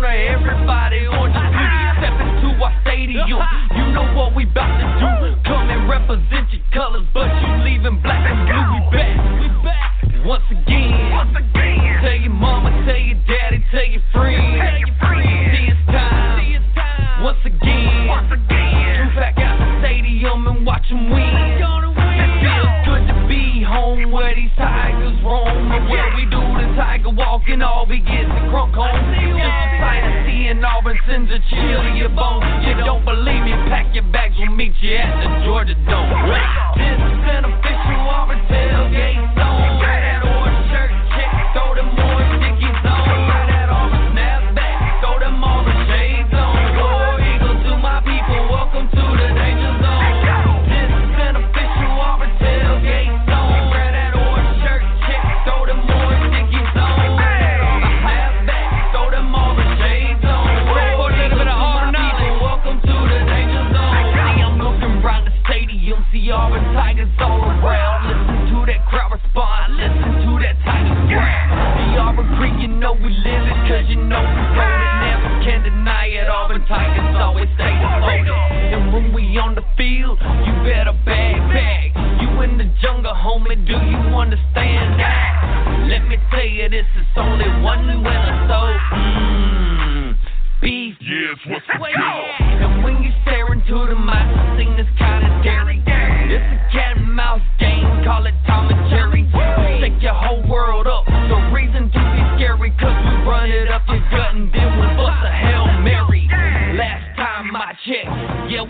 Corner, everybody on your feet. Step into our stadium, you know what we about to do. Come and represent your colors, but you leaving black and blue. We back, we back. Once again, Once again. tell your mama, tell your daddy, tell your friends. Tell your friends. See it's time. See it's time. Once again, Once again. Move back out the stadium and watch them win. Feels good to be home where these tigers roam. And where we do the tiger walk and all we get the crunk home. Just a sight of seeing Auburn sends a chill to your bones. You don't believe me? Pack your bags, we'll meet you at the Georgia Dome. This is an official Auburn tailgate zone. Know we live it, cause you know we roll it. Never can deny it, Auburn Tigers always stay devoted. And when we on the field, you better bag bag. You in the jungle, homie, do you understand that? Let me tell you, this is only one winner, so mmm, beef. Yes, what's Wait, and when you stare into the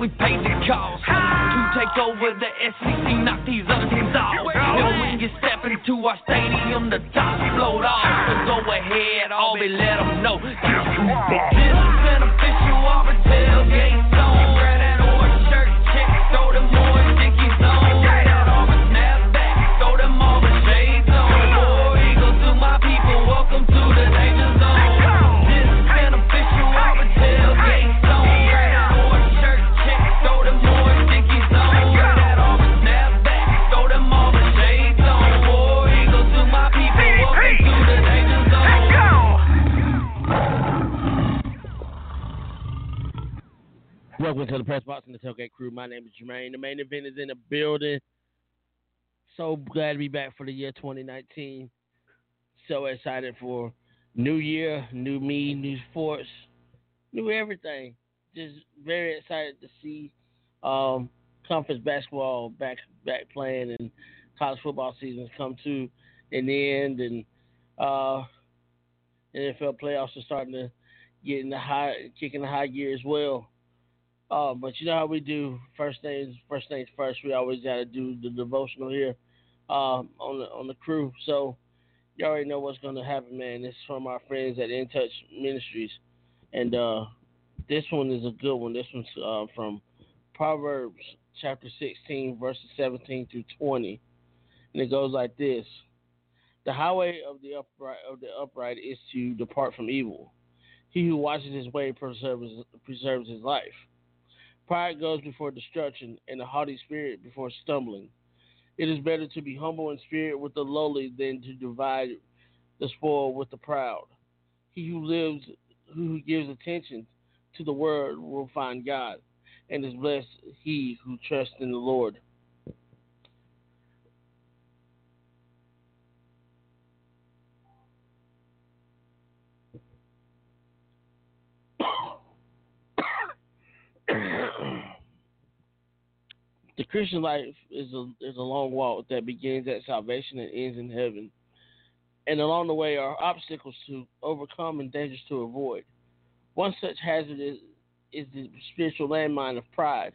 we paid the cost. To take over the SEC, knock these other teams off. And when you step into our stadium, the top float off. So go ahead, I'll be let them know. This is an official Auburn tailgate Crew. My name is Jermaine. The main event is in the building. So glad to be back for the year 2019. So excited for new year, new me, new sports, new everything. Just very excited to see um, conference basketball back back playing and college football seasons come to an end and uh, NFL playoffs are starting to get in the high, kicking the high gear as well. Uh, but you know how we do. First things first things first. We always got to do the devotional here um, on the on the crew. So you already know what's going to happen, man. This is from our friends at In Touch Ministries, and uh, this one is a good one. This one's uh, from Proverbs chapter 16, verses 17 through 20, and it goes like this: The highway of the upright of the upright is to depart from evil. He who watches his way preserves preserves his life. Pride goes before destruction, and a haughty spirit before stumbling. It is better to be humble in spirit with the lowly than to divide the spoil with the proud. He who lives, who gives attention to the word, will find God, and is blessed he who trusts in the Lord. The Christian life is a is a long walk that begins at salvation and ends in heaven. And along the way are obstacles to overcome and dangers to avoid. One such hazard is, is the spiritual landmine of pride.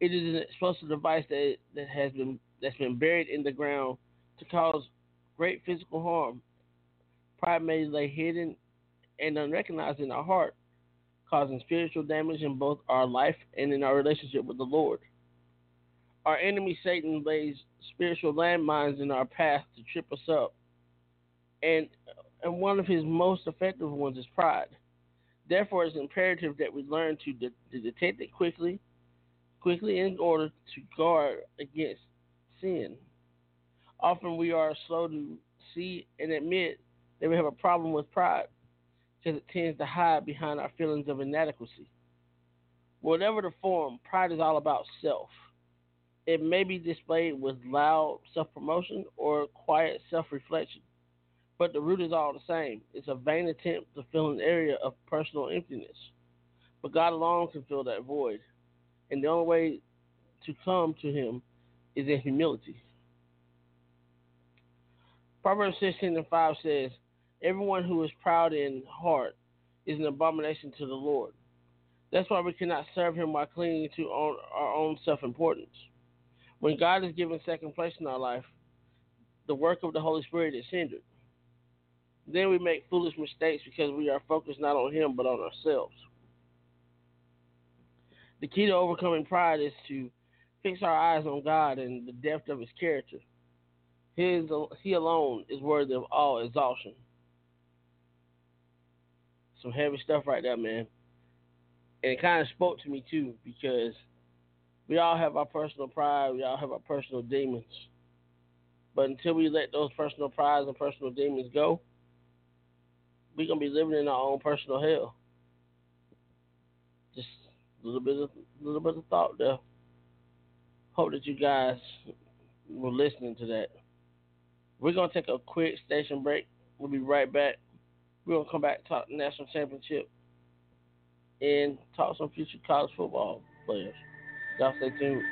It is an explosive device that that has been that's been buried in the ground to cause great physical harm. Pride may lay hidden and unrecognized in our heart, causing spiritual damage in both our life and in our relationship with the Lord. Our enemy Satan lays spiritual landmines in our path to trip us up. And and one of his most effective ones is pride. Therefore, it's imperative that we learn to, de- to detect it quickly, quickly in order to guard against sin. Often we are slow to see and admit that we have a problem with pride because it tends to hide behind our feelings of inadequacy. Whatever the form, pride is all about self. It may be displayed with loud self promotion or quiet self reflection, but the root is all the same. It's a vain attempt to fill an area of personal emptiness. But God alone can fill that void, and the only way to come to Him is in humility. Proverbs 16 and 5 says, Everyone who is proud in heart is an abomination to the Lord. That's why we cannot serve Him by clinging to our own self importance. When God is given second place in our life, the work of the Holy Spirit is hindered. Then we make foolish mistakes because we are focused not on Him but on ourselves. The key to overcoming pride is to fix our eyes on God and the depth of His character. His, he alone is worthy of all exaltation. Some heavy stuff right there, man. And it kind of spoke to me too because we all have our personal pride, we all have our personal demons. But until we let those personal prides and personal demons go, we're gonna be living in our own personal hell. Just a little bit of little bit of thought there. Hope that you guys were listening to that. We're gonna take a quick station break. We'll be right back. We're gonna come back talk national championship and talk some future college football players. Y'all stay tuned.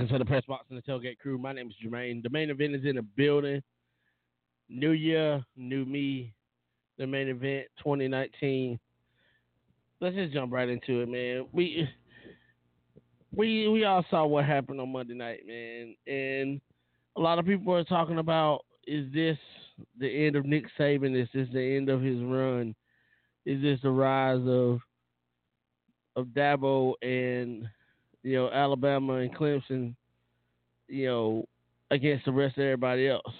Back into the press box and the tailgate crew. My name is Jermaine. The main event is in the building. New year, new me. The main event 2019. Let's just jump right into it, man. We we we all saw what happened on Monday night, man, and a lot of people are talking about is this the end of Nick Saban? Is this the end of his run? Is this the rise of of Dabo and you know, Alabama and Clemson, you know, against the rest of everybody else.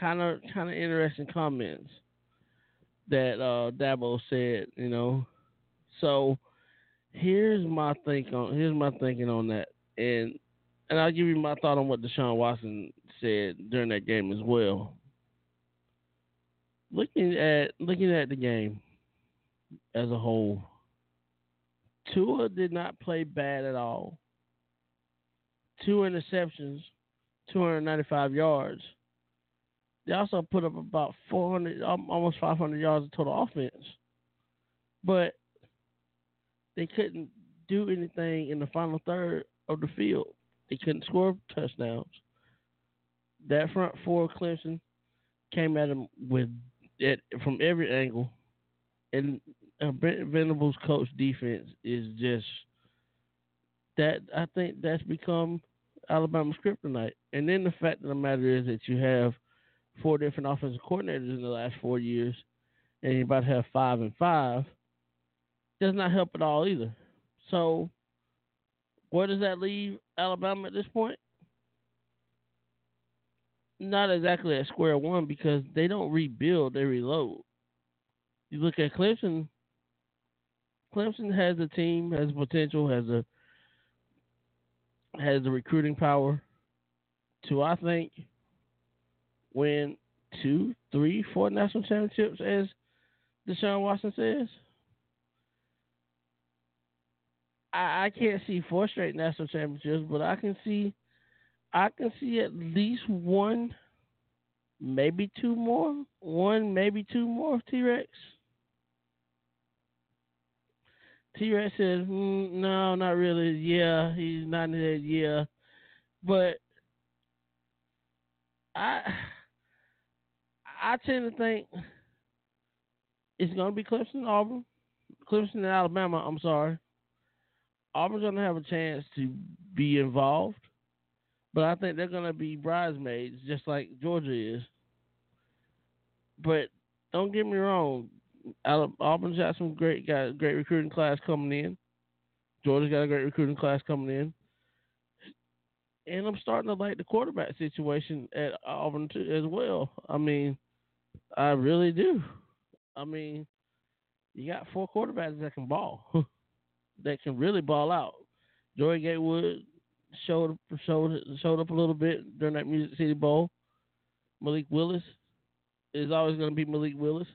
Kind of, kind of interesting comments that uh, Dabo said, you know. So here's my think on here's my thinking on that, and and I'll give you my thought on what Deshaun Watson said during that game as well. Looking at looking at the game as a whole, Tua did not play bad at all. Two interceptions, 295 yards. They also put up about 400, almost 500 yards of total offense. But they couldn't do anything in the final third of the field. They couldn't score touchdowns. That front four, Clemson, came at them with it from every angle, and Venables' coach defense is just that. I think that's become Alabama's kryptonite. And then the fact of the matter is that you have four different offensive coordinators in the last four years, and you're about to have five and five. Does not help at all either. So, where does that leave Alabama at this point? Not exactly at square one because they don't rebuild; they reload. You look at Clemson. Clemson has a team, has potential, has a has the recruiting power to I think win two, three, four national championships, as Deshaun Watson says. I, I can't see four straight national championships, but I can see I can see at least one, maybe two more. One, maybe two more T Rex. T Rex says, mm, no, not really. Yeah, he's not in that. Yeah, but I I tend to think it's going to be Clemson, Auburn, Clemson, and Alabama. I'm sorry. Auburn's going to have a chance to be involved, but I think they're going to be bridesmaids, just like Georgia is. But don't get me wrong, Auburn's got some great got great recruiting class coming in. Georgia's got a great recruiting class coming in. And I'm starting to like the quarterback situation at Auburn too, as well. I mean, I really do. I mean, you got four quarterbacks that can ball, that can really ball out. Joey Gatewood showed showed showed up a little bit during that Music City Bowl. Malik Willis is always going to be Malik Willis.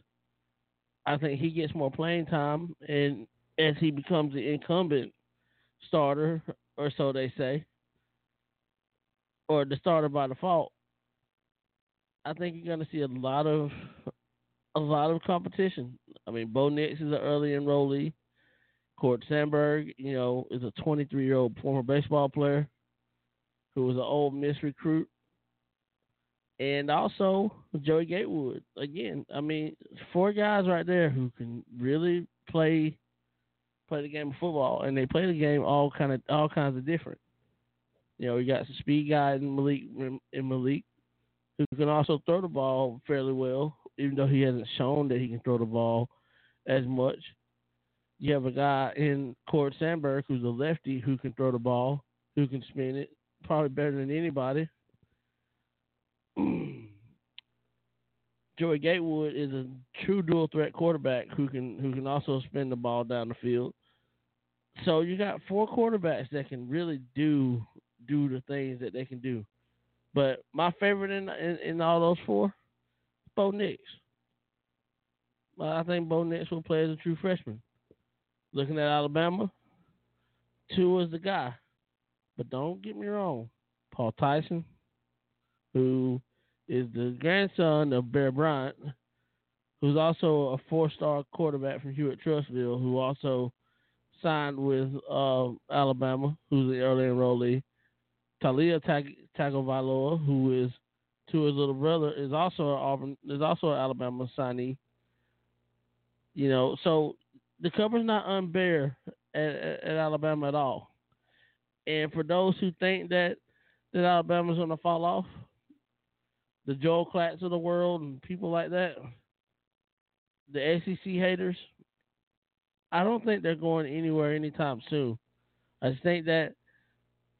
I think he gets more playing time, and as he becomes the incumbent starter, or so they say, or the starter by default, I think you're going to see a lot of a lot of competition. I mean, Bo Nix is an early enrollee. Cord Sandberg, you know, is a 23 year old former baseball player who was an old Miss recruit. And also Joey Gatewood. Again, I mean, four guys right there who can really play play the game of football, and they play the game all kind of all kinds of different. You know, you got speed guys in Malik in Malik, who can also throw the ball fairly well, even though he hasn't shown that he can throw the ball as much. You have a guy in Cord Sandberg who's a lefty who can throw the ball, who can spin it, probably better than anybody. Joey Gatewood is a true dual threat quarterback who can who can also spin the ball down the field. So you got four quarterbacks that can really do do the things that they can do. But my favorite in in, in all those four, Bo Nix. I think Bo Nix will play as a true freshman. Looking at Alabama, two is the guy. But don't get me wrong, Paul Tyson, who is the grandson of Bear Bryant, who's also a four-star quarterback from Hewitt Trussville, who also signed with uh, Alabama, who's the early enrollee. Taulia Tag- Tagovailoa, who is Tua's little brother, is also an Auburn, is also an Alabama signee. You know, so the cover's not unbear at, at, at Alabama at all. And for those who think that that Alabama's going to fall off, the Joel Klatts of the world and people like that, the SEC haters, I don't think they're going anywhere anytime soon. I just think that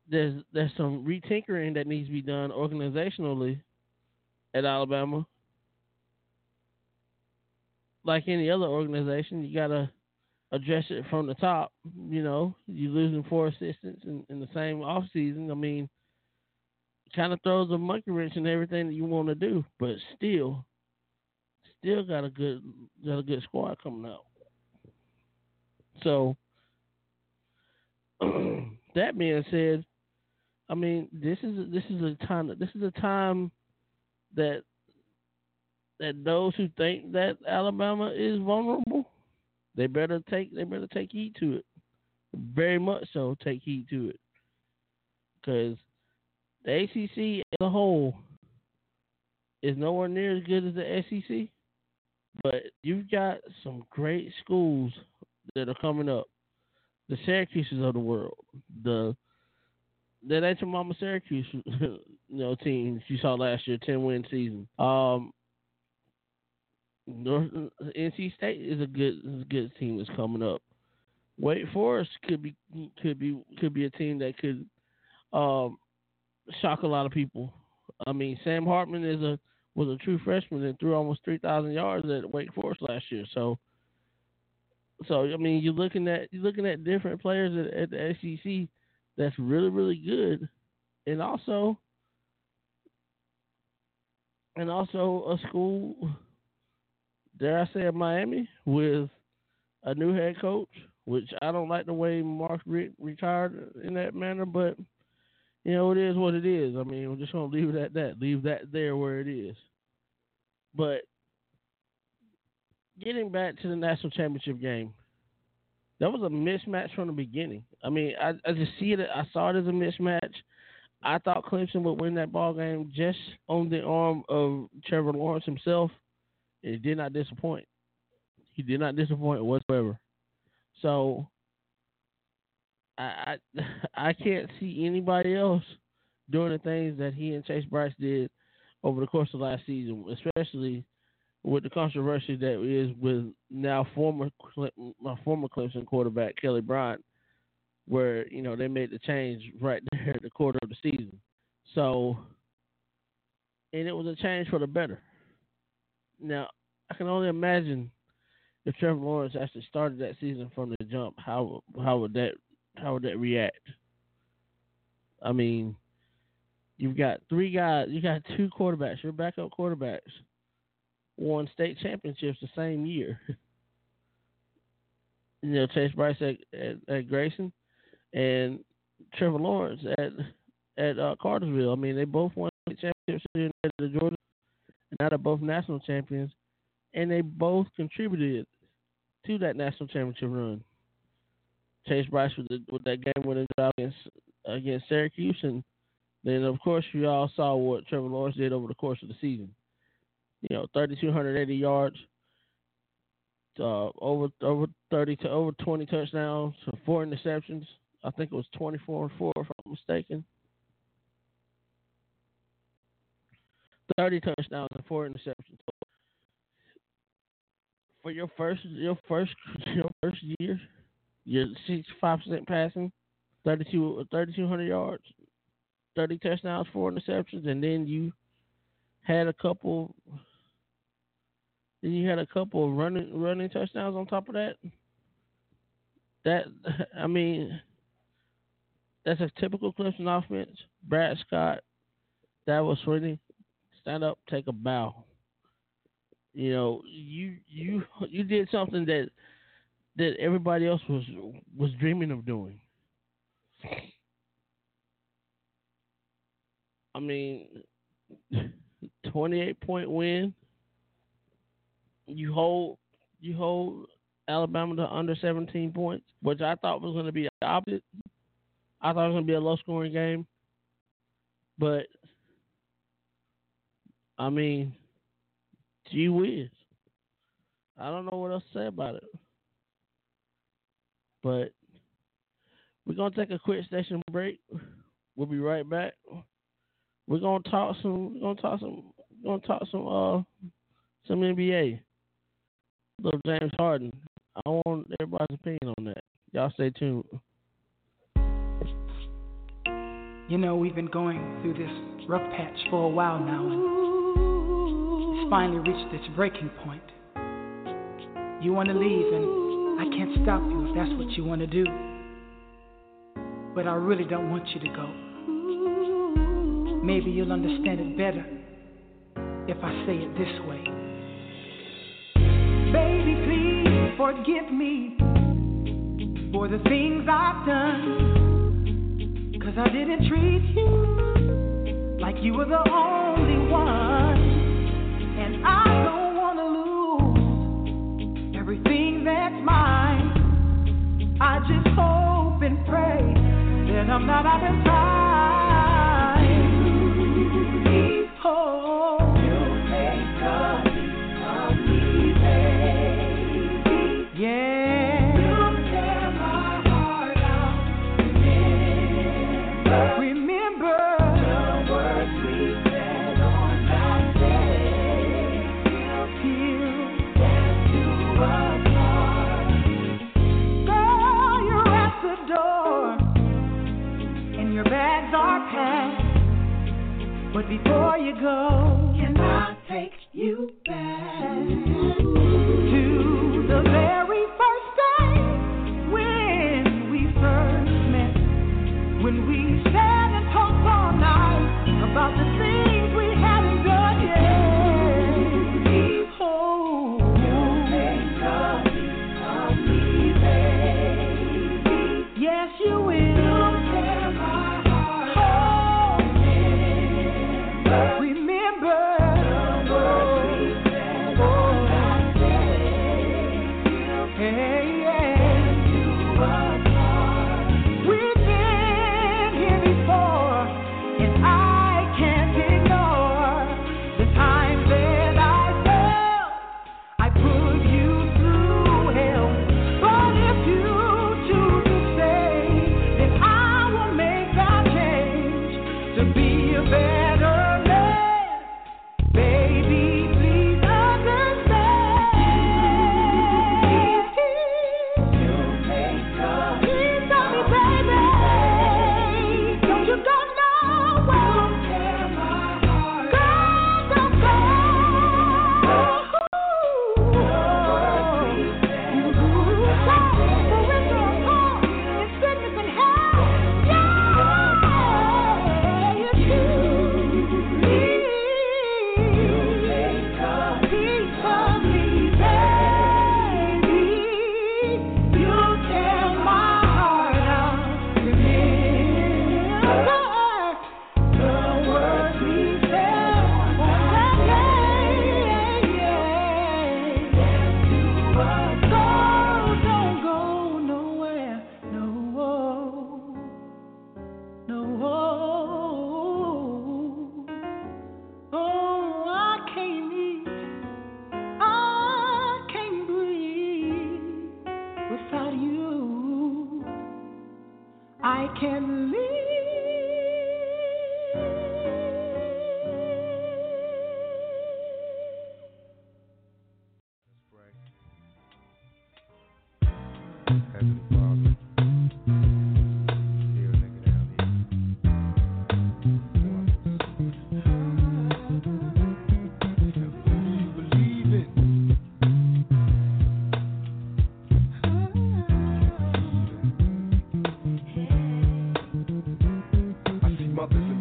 there's there's some retinkering that needs to be done organizationally at Alabama. Like any other organization, you gotta address it from the top. You know, you're losing four assistants in, in the same off season. I mean, kind of throws a monkey wrench in everything that you want to do, but still, still got a good got a good squad coming out. So that being said, I mean this is this is a time this is a time that that those who think that Alabama is vulnerable, they better take they better take heed to it. Very much so, take heed to it, because the ACC as a whole is nowhere near as good as the SEC, but you've got some great schools that are coming up. The Syracuses of the world, the that ain't your mama Syracuse, you know, team you saw last year, ten win season. Um, North, NC State is a good is a good team that's coming up. Wake Forest could be could be could be a team that could um, shock a lot of people. I mean, Sam Hartman is a was a true freshman and threw almost three thousand yards at Wake Forest last year. So, so I mean, you're looking at you're looking at different players at, at the SEC that's really really good, and also and also a school, dare I say, Miami with a new head coach, which I don't like the way Mark re- retired in that manner, but you know, it is what it is. I mean, we're just gonna leave it at that. Leave that there where it is. But getting back to the national championship game, that was a mismatch from the beginning. I mean, I, I just see it. I saw it as a mismatch. I thought Clemson would win that ball game just on the arm of Trevor Lawrence himself. It did not disappoint. He did not disappoint whatsoever. So I, I can't see anybody else doing the things that he and Chase Brice did over the course of last season, especially with the controversy that is with now former my former Clemson quarterback Kelly Bryant, where you know they made the change right there at the quarter of the season. So, and it was a change for the better. Now I can only imagine if Trevor Lawrence actually started that season from the jump, how how would that how would that react? I mean, you've got three guys, you got two quarterbacks, your backup quarterbacks won state championships the same year. you know, Chase Brice at, at, at, Grayson and Trevor Lawrence at at uh, Cartersville. I mean, they both won state championships in Georgia, and now they're both national champions, and they both contributed to that national championship run. Chase Brice with, the, with that game winning drive against against Syracuse, and Then of course you all saw what Trevor Lawrence did over the course of the season. You know, thirty two hundred eighty yards, uh, over over thirty to over twenty touchdowns, four interceptions. I think it was twenty four and four if I'm mistaken. Thirty touchdowns and four interceptions. For your first your first your first year, five percent passing, 32 3,200 yards, thirty touchdowns, four interceptions, and then you had a couple. Then you had a couple of running running touchdowns on top of that. That I mean, that's a typical Clemson offense. Brad Scott, that was really stand up, take a bow. You know, you you you did something that that everybody else was was dreaming of doing. I mean, twenty eight point win. You hold you hold Alabama to under seventeen points, which I thought was going to be the opposite. I thought it was going to be a low scoring game, but I mean, gee whiz. I don't know what else to say about it. But we're gonna take a quick station break. We'll be right back. We're gonna talk some. We're gonna talk some. We're gonna talk some. Uh, some NBA. Little James Harden. I want everybody's opinion on that. Y'all stay tuned. You know, we've been going through this rough patch for a while now, and it's finally reached its breaking point. You want to leave, and I can't stop you that's what you want to do. But I really don't want you to go. Maybe you'll understand it better if I say it this way. Baby, please forgive me for the things I've done. Cause I didn't treat you like you were the only one. Pray that I'm not out of time. before you go.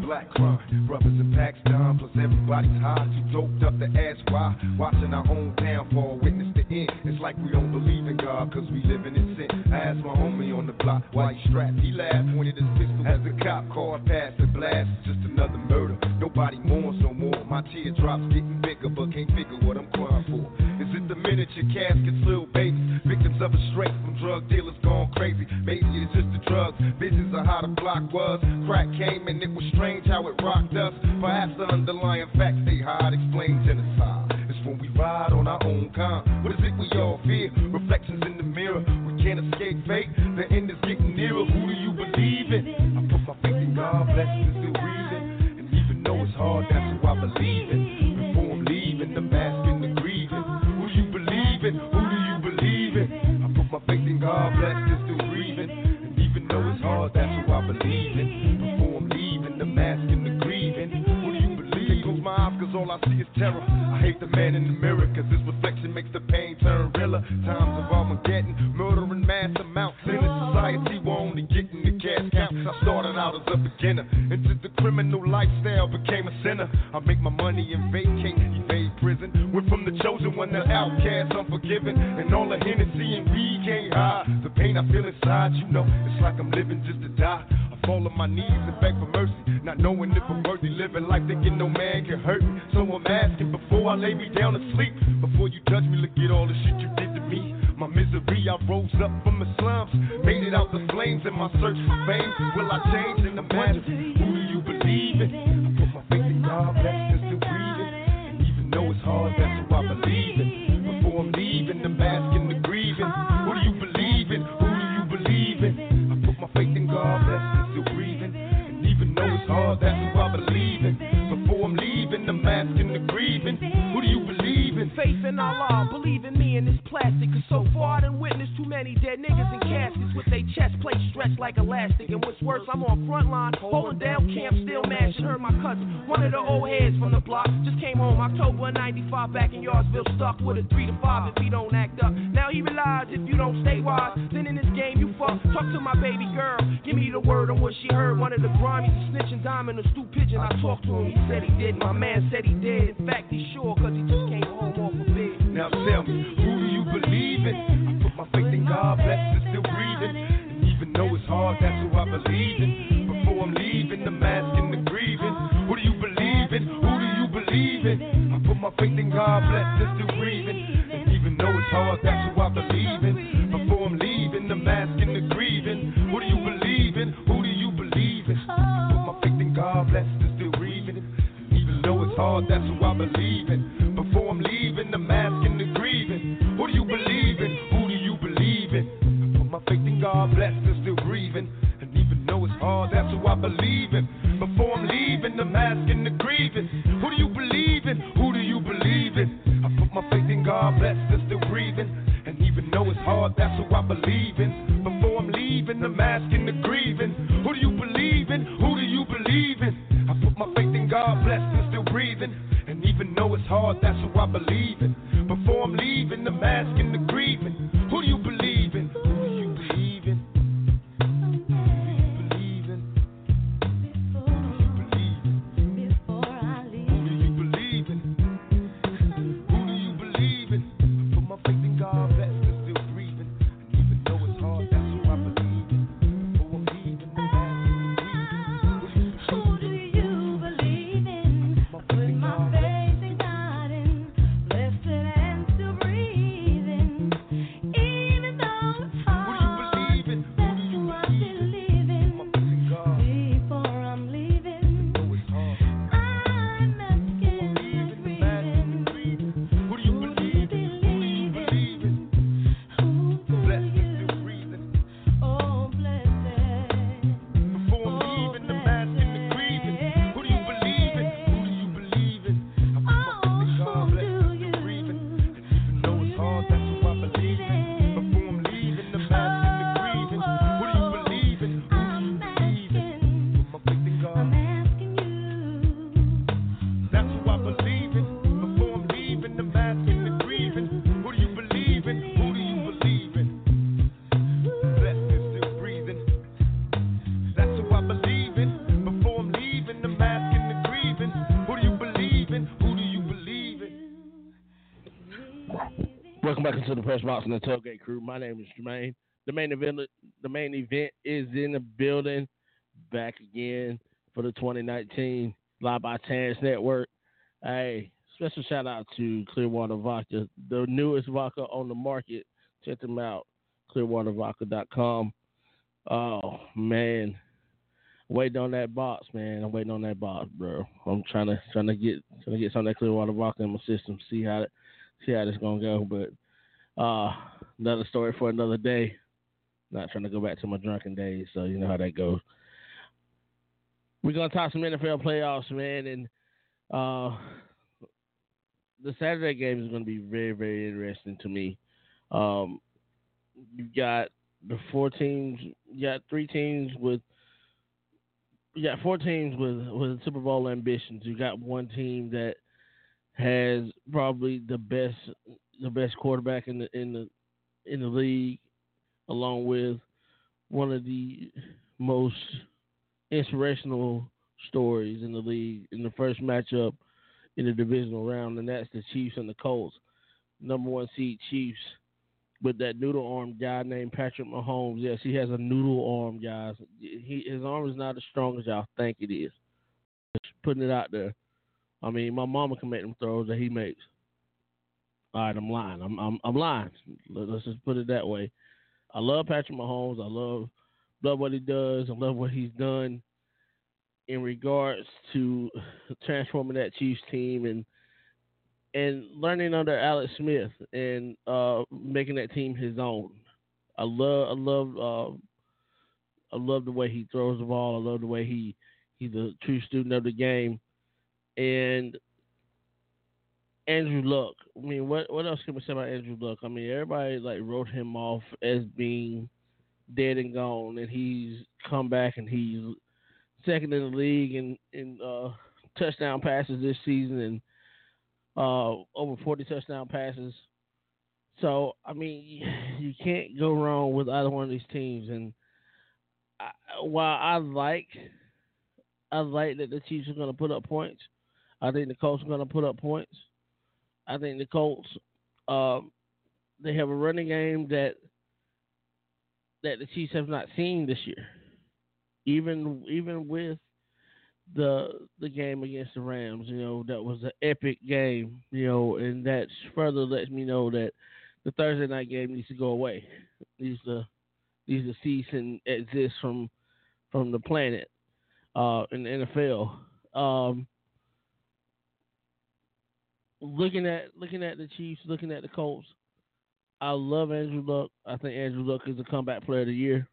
Black crime. brothers in packs down, plus everybody's high, too doped up to ask why. Watching our own downfall, witness the end. It's like we don't believe in God, cause we living in sin. I asked my homie on the block why he strapped. He laughed, pointed his pistol as the cop car passed the blast. Just another murder. Nobody mourns no more. My teardrops getting bigger, but can't figure what I'm crying for. Is it the miniature caskets, little babies, victims of a straight from drug dealers gone crazy? Visions of how the block was. Crack came and it was strange how it rocked us. Perhaps the underlying facts they hide explain genocide. It's all I see is terror. I hate the man in the mirror, cause this reflection makes the pain turn realer. Times of Armageddon, murder in mass amounts. In a society, we're only getting the cash counts. I started out as a beginner, into the criminal lifestyle, became a sinner. I make my money and vacate, evade prison. Went from the chosen one to outcast, unforgiven. And all the Hennessy and weed can't hide. The pain I feel inside, you know, it's like I'm living just to die. I fall on my knees and beg for mercy, not knowing if I'm worthy living life, thinking no man can hurt me. I lay me down to sleep, before you judge me, look at all the shit you did to me. My misery, I rose up from the slums, made it out the flames in my search for fame. Will I change in the matter? Who do you believe in? Faith in Allah, believe in me and this plastic. Cause so far I done witnessed too many dead niggas in caskets chest plate stretched like elastic. And what's worse, I'm on front line, holding down camp, still mashing. Heard my cousin, one of the old heads from the block, just came home October of 95 back in Yardsville, stuck with a 3 to 5 if he don't act up. Now he realize if you don't stay wise, then in this game you fuck. Talk to my baby girl, give me the word on what she heard. One of the grimy, a snitching diamond, a stoop pigeon. I talked to him, he said he did. My man said he did. In fact, he's sure, cause he just came home off a bed. Now tell me, who do you believe in? I put my faith in God, blessed and hard, that's who I believe in. Before I'm leaving, the mask and the grieving. Who do you believe in? Who do you believe in? I put my faith in God, blessed and still breathing. And even though it's hard, that's who I believe in. Before I'm leaving, the mask and the grieving. Who do you believe in? Who do you believe in? I put my faith in God, blessed and still breathing. And even though it's hard, that's who I believe in. Before I'm leaving, the mask and the grieving. Who do you believe in? Who do you believe in? I put my faith in God, blessed and still breathing. And even though it's hard, that's who I believe in. Before I'm leaving, the mask and the grieving. Who do you believe in? Who do you believe in? I put my faith in God, blessed and still breathing. And even though it's hard, that's who I believe in. Into the press box and the tailgate crew. My name is Jermaine. The main event, the main event is in the building. Back again for the 2019 Live by Terrence Network. Hey, special shout out to Clearwater Vodka, the newest vodka on the market. Check them out, clearwatervodka.com. Oh man, waiting on that box, man. I'm waiting on that box, bro. I'm trying to trying to get trying to get some of that Clearwater Vodka in my system. See how see how this gonna go. But uh, another story for another day. Not trying to go back to my drunken days, so you know how that goes. We're gonna talk some NFL playoffs, man, and uh, the Saturday game is gonna be very, very interesting to me. Um, you got the four teams. You got three teams with. You got four teams with with Super Bowl ambitions. You got one team that has probably the best the best quarterback in the in the in the league, along with one of the most inspirational stories in the league in the first matchup in the divisional round, and that's the Chiefs and the Colts. Number one seed Chiefs with that noodle arm guy named Patrick Mahomes. Yes, he has a noodle arm, guys. He, his arm is not as strong as y'all think it is. Just putting it out there. I mean, my mama can make them throws that he makes. All right, I'm lying. I'm I'm, I'm lying. Let's just put it that way. I love Patrick Mahomes. I love love what he does. I love what he's done in regards to transforming that Chiefs team and and learning under Alex Smith and uh, making that team his own. I love I love uh, I love the way he throws the ball. I love the way he he's a true student of the game. And Andrew Luck. I mean, what what else can we say about Andrew Luck? I mean, everybody like wrote him off as being dead and gone, and he's come back and he's second in the league in in uh, touchdown passes this season and uh, over 40 touchdown passes. So I mean, you can't go wrong with either one of these teams. And I, while I like, I like that the Chiefs are going to put up points. I think the Colts are going to put up points. I think the Colts, um, they have a running game that that the Chiefs have not seen this year. Even even with the the game against the Rams, you know, that was an epic game, you know, and that further lets me know that the Thursday night game needs to go away. Needs to needs to cease and exist from from the planet uh, in the NFL. Um, looking at looking at the Chiefs, looking at the Colts, I love Andrew Luck. I think Andrew Luck is a comeback player of the year.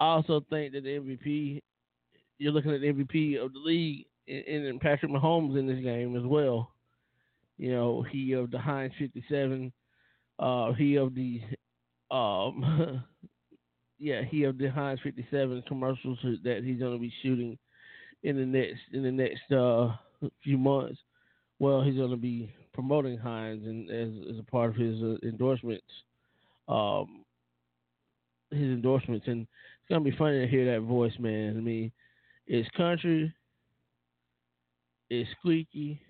I also think that the MVP, you're looking at the MVP of the league and, in Patrick Mahomes in this game as well. You know, he of the Heinz 57, uh, he of the, um, yeah, he of the Heinz 57 commercials that he's going to be shooting in the next in the next uh, few months. Well, he's going to be promoting Heinz and as, as a part of his uh, endorsements, um, his endorsements, and it's gonna be funny to hear that voice, man. I mean, it's country, it's squeaky,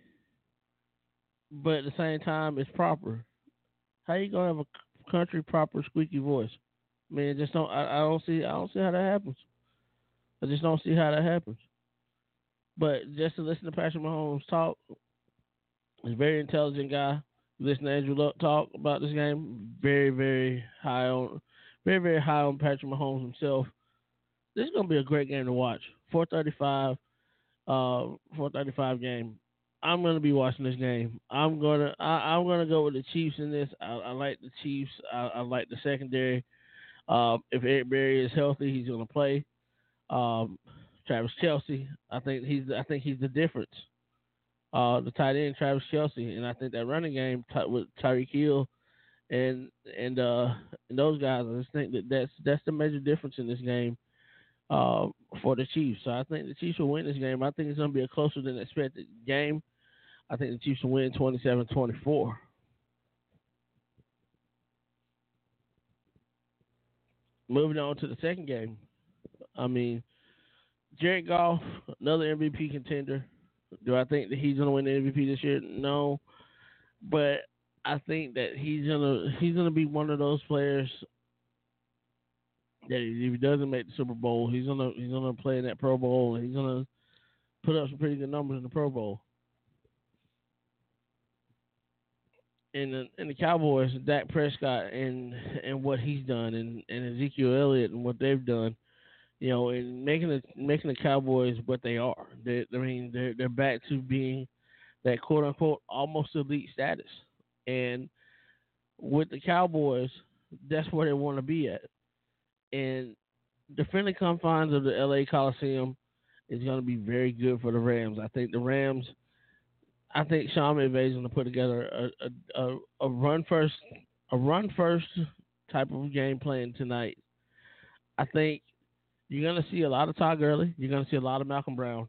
but at the same time, it's proper. How you gonna have a country proper squeaky voice? I Man, just don't. I, I don't see. I don't see how that happens. I just don't see how that happens. But just to listen to Patrick Mahomes talk, he's a very intelligent guy. Listen to Andrew Luck talk about this game. Very, very high on, very, very high on Patrick Mahomes himself. This is gonna be a great game to watch. 435, uh, 435 game. I'm gonna be watching this game. I'm gonna, I, am gonna go with the Chiefs in this. I, I like the Chiefs. I, I like the secondary. Um, if Eric Berry is healthy, he's gonna play. Um, Travis Kelce, I think he's, I think he's the difference uh, the tight end Travis Kelce, and I think that running game t- with Tyreek Hill and and uh and those guys, I just think that that's that's the major difference in this game uh, for the Chiefs. So I think the Chiefs will win this game. I think it's going to be a closer than expected game. I I think the Chiefs will win 27-24. Moving on to the second game. I mean, Jared Goff, another MVP contender. Do I think that he's gonna win the MVP this year? No, but I think that he's gonna he's gonna be one of those players that if he doesn't make the Super Bowl, he's gonna he's gonna play in that Pro Bowl he's gonna put up some pretty good numbers in the Pro Bowl. And the and the Cowboys, Dak Prescott and and what he's done and, and Ezekiel Elliott and what they've done, you know, and making the making the Cowboys what they are. They, I mean, they're they're back to being that quote unquote almost elite status. And with the Cowboys, that's where they want to be at. And the friendly confines of the LA Coliseum is going to be very good for the Rams. I think the Rams, I think Sean McVay is going to put together a, a, a, a run first, a run first type of game plan tonight. I think you're to see a lot of Todd Gurley. You're to see a lot of Malcolm Brown,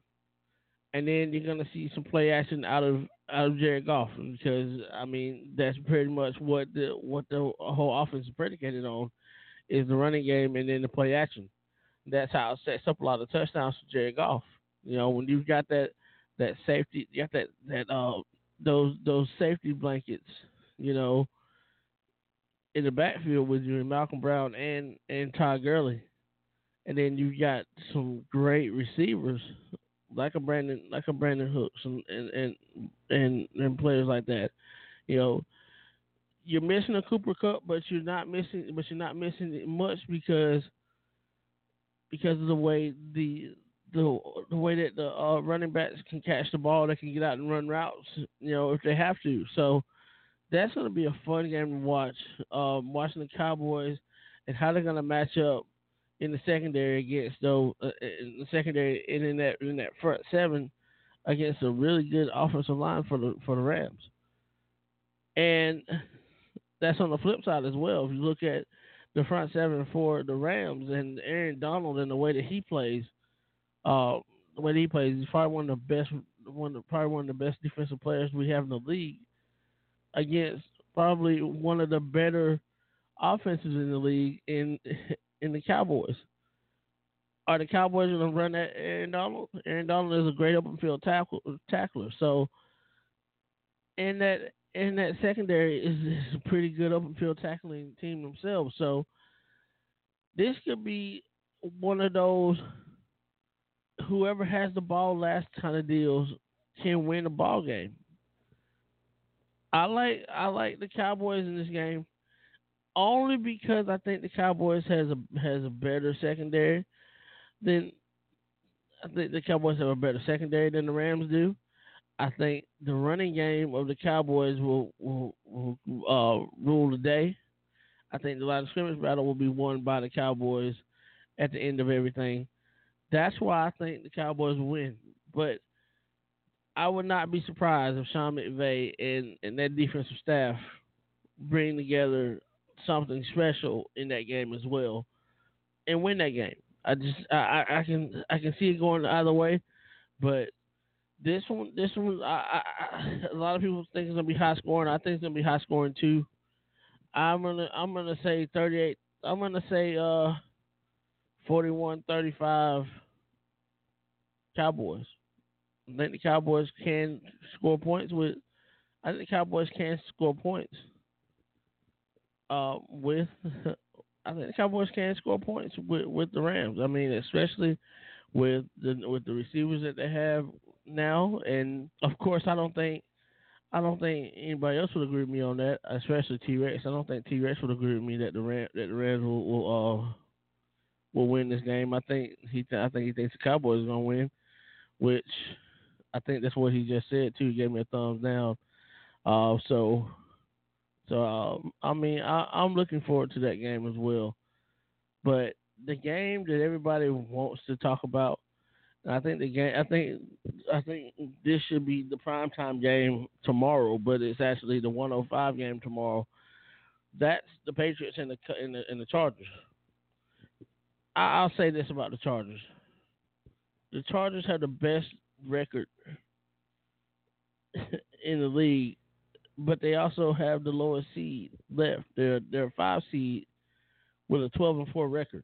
and then you're to see some play action out of out of Jared Goff because I mean that's pretty much what the what the whole offense is predicated on is the running game and then the play action. That's how it sets up a lot of touchdowns for Jared Goff. You know, when you've got that that safety, you got that that uh those those safety blankets, you know, in the backfield with you and Malcolm Brown and and Todd Gurley, and then you got some great receivers like a Brandon like a Brandin Cooks and and and and, and players like that. You know, you're missing a Cooper Kupp, but you're not missing, but you're not missing it much because because of the way the the the way that the uh, running backs can catch the ball, they can get out and run routes, you know, if they have to. So that's going to be a fun game to watch. Um, watching the Cowboys and how they're going to match up in the secondary against though uh, in the secondary and in that in that front seven against a really good offensive line for the for the Rams. And that's on the flip side as well. If you look at the front seven for the Rams and Aaron Donald and the way that he plays, uh, the way that he plays, he's probably one of the best, one of, probably one of the best defensive players we have in the league against probably one of the better offenses in the league in in the Cowboys. Are the Cowboys going to run that Aaron Donald? Aaron Donald is a great open field tackle, tackler. So, in that in that secondary is, is a pretty good open field tackling team themselves. So, this could be one of those whoever has the ball last kind of deals can win the ball game. I like I like the Cowboys in this game only because I think the Cowboys has a has a better secondary than I think the Cowboys have a better secondary than the Rams do. I think the running game of the Cowboys will will, will uh, rule the day. I think the line of scrimmage battle will be won by the Cowboys at the end of everything. That's why I think the Cowboys will win. But I would not be surprised if Sean McVay and, and that defensive staff bring together something special in that game as well and win that game. I just I, I can I can see it going either way, but this one this one I, I, a lot of people think it's gonna be high scoring. I think it's gonna be high scoring too. I'm gonna I'm gonna say 38. I'm gonna say uh 41-35 Cowboys. I think the Cowboys can score points with. I think the Cowboys can score points. Uh, with I think the Cowboys can score points with with the Rams. I mean, especially with the with the receivers that they have now, and of course, I don't think I don't think anybody else would agree with me on that, especially T Rex. I don't think T Rex would agree with me that the Ram, that the Rams will, will uh will win this game. I think he th- I think he thinks the Cowboys are gonna win, which I think that's what he just said too. He gave me a thumbs down. Uh, so so um, I mean, I, I'm looking forward to that game as well. But the game that everybody wants to talk about, I think the game. I think I think this should be the primetime game tomorrow, but it's actually the 105 game tomorrow. That's the Patriots and the and the, and the Chargers. I, I'll say this about the Chargers: the Chargers have the best record in the league, but they also have the lowest seed left. They're they're five seed with a twelve and four record.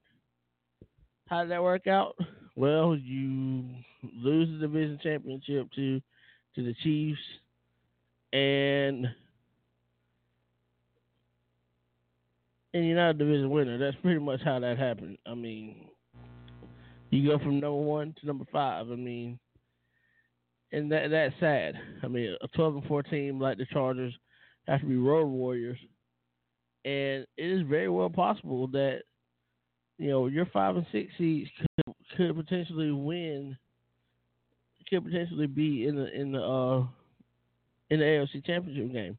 How did that work out? Well, you lose the division championship to to the Chiefs, and and you're not a division winner. That's pretty much how that happened. I mean, you go from number one to number five. I mean, and that that's sad. I mean, a 12 and 4 team like the Chargers have to be road warriors, and it is very well possible that you know your five and six seeds could, could potentially win, could potentially be in the in the uh in the AFC Championship game.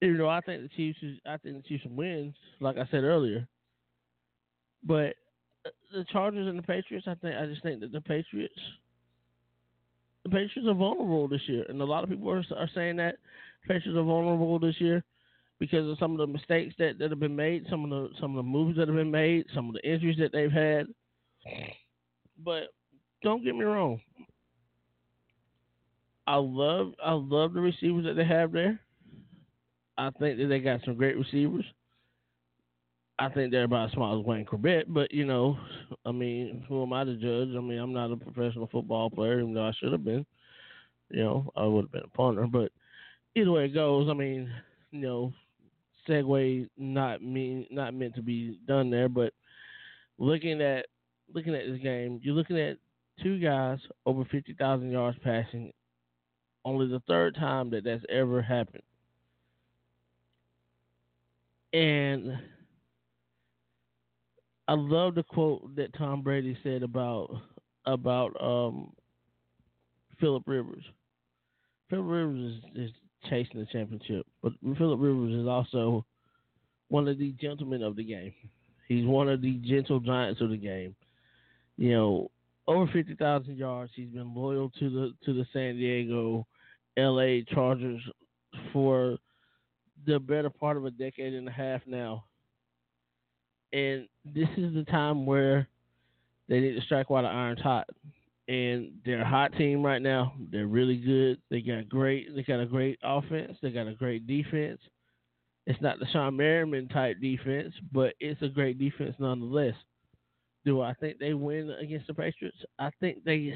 You know, I think the Chiefs. I think the Chiefs wins, like I said earlier. But the Chargers and the Patriots, I think, I just think that the Patriots, the Patriots are vulnerable this year, and a lot of people are, are saying that Patriots are vulnerable this year because of some of the mistakes that, that have been made, some of the some of the moves that have been made, some of the injuries that they've had. But don't get me wrong, I love I love the receivers that they have there. I think that they got some great receivers. I think they're about as small as Wayne Corbett, but you know, I mean, who am I to judge? I mean, I'm not a professional football player, even though I should have been. You know, I would have been a punter, but either way it goes, I mean, you know, segue not mean not meant to be done there, but looking at looking at this game, you're looking at two guys over fifty thousand yards passing. Only the third time that that's ever happened. And I love the quote that Tom Brady said about about um, Philip Rivers. Philip Rivers is, is chasing the championship, but Philip Rivers is also one of the gentlemen of the game. He's one of the gentle giants of the game. You know, over fifty thousand yards. He's been loyal to the to the San Diego, L.A. Chargers for the better part of a decade and a half now. And this is the time where they need to strike while the iron's hot. And they're a hot team right now. They're really good. They got great. They got a great offense. They got a great defense. It's not the Shawne Merriman type defense, but it's a great defense nonetheless. Do I think they win against the Patriots? I think they,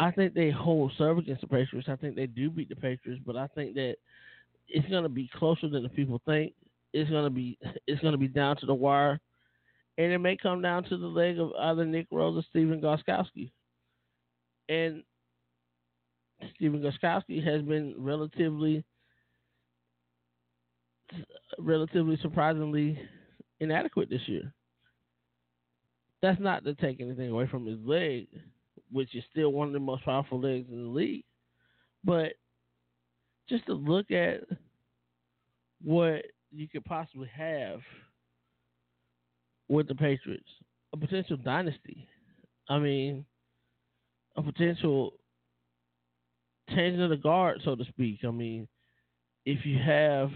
I think they hold serve against the Patriots. I think they do beat the Patriots, but I think that it's going to be closer than the people think. It's to be it's to be down to the wire, and it may come down to the leg of either Nick Rose or Stephen Gostkowski. And Stephen Gostkowski has been relatively relatively surprisingly inadequate this year. That's not to take anything away from his leg, which is still one of the most powerful legs in the league. But just to look at what you could possibly have with the Patriots, a potential dynasty. I mean, a potential changing of the guard, so to speak. I mean, if you have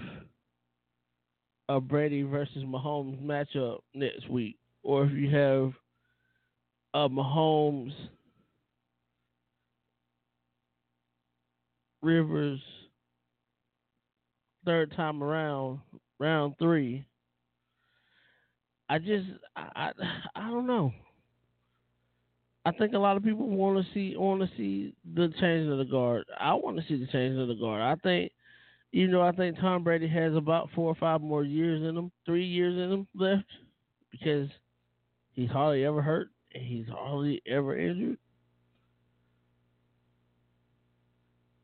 a Brady versus Mahomes matchup next week, or if you have a Mahomes Rivers third time around, round three. I just I, I I don't know. I think a lot of people want to see want to see the change of the guard. I want to see the change of the guard. I think, you know, I think Tom Brady has about four or five more years in him, three years in him left, because he's hardly ever hurt. And he's hardly ever injured.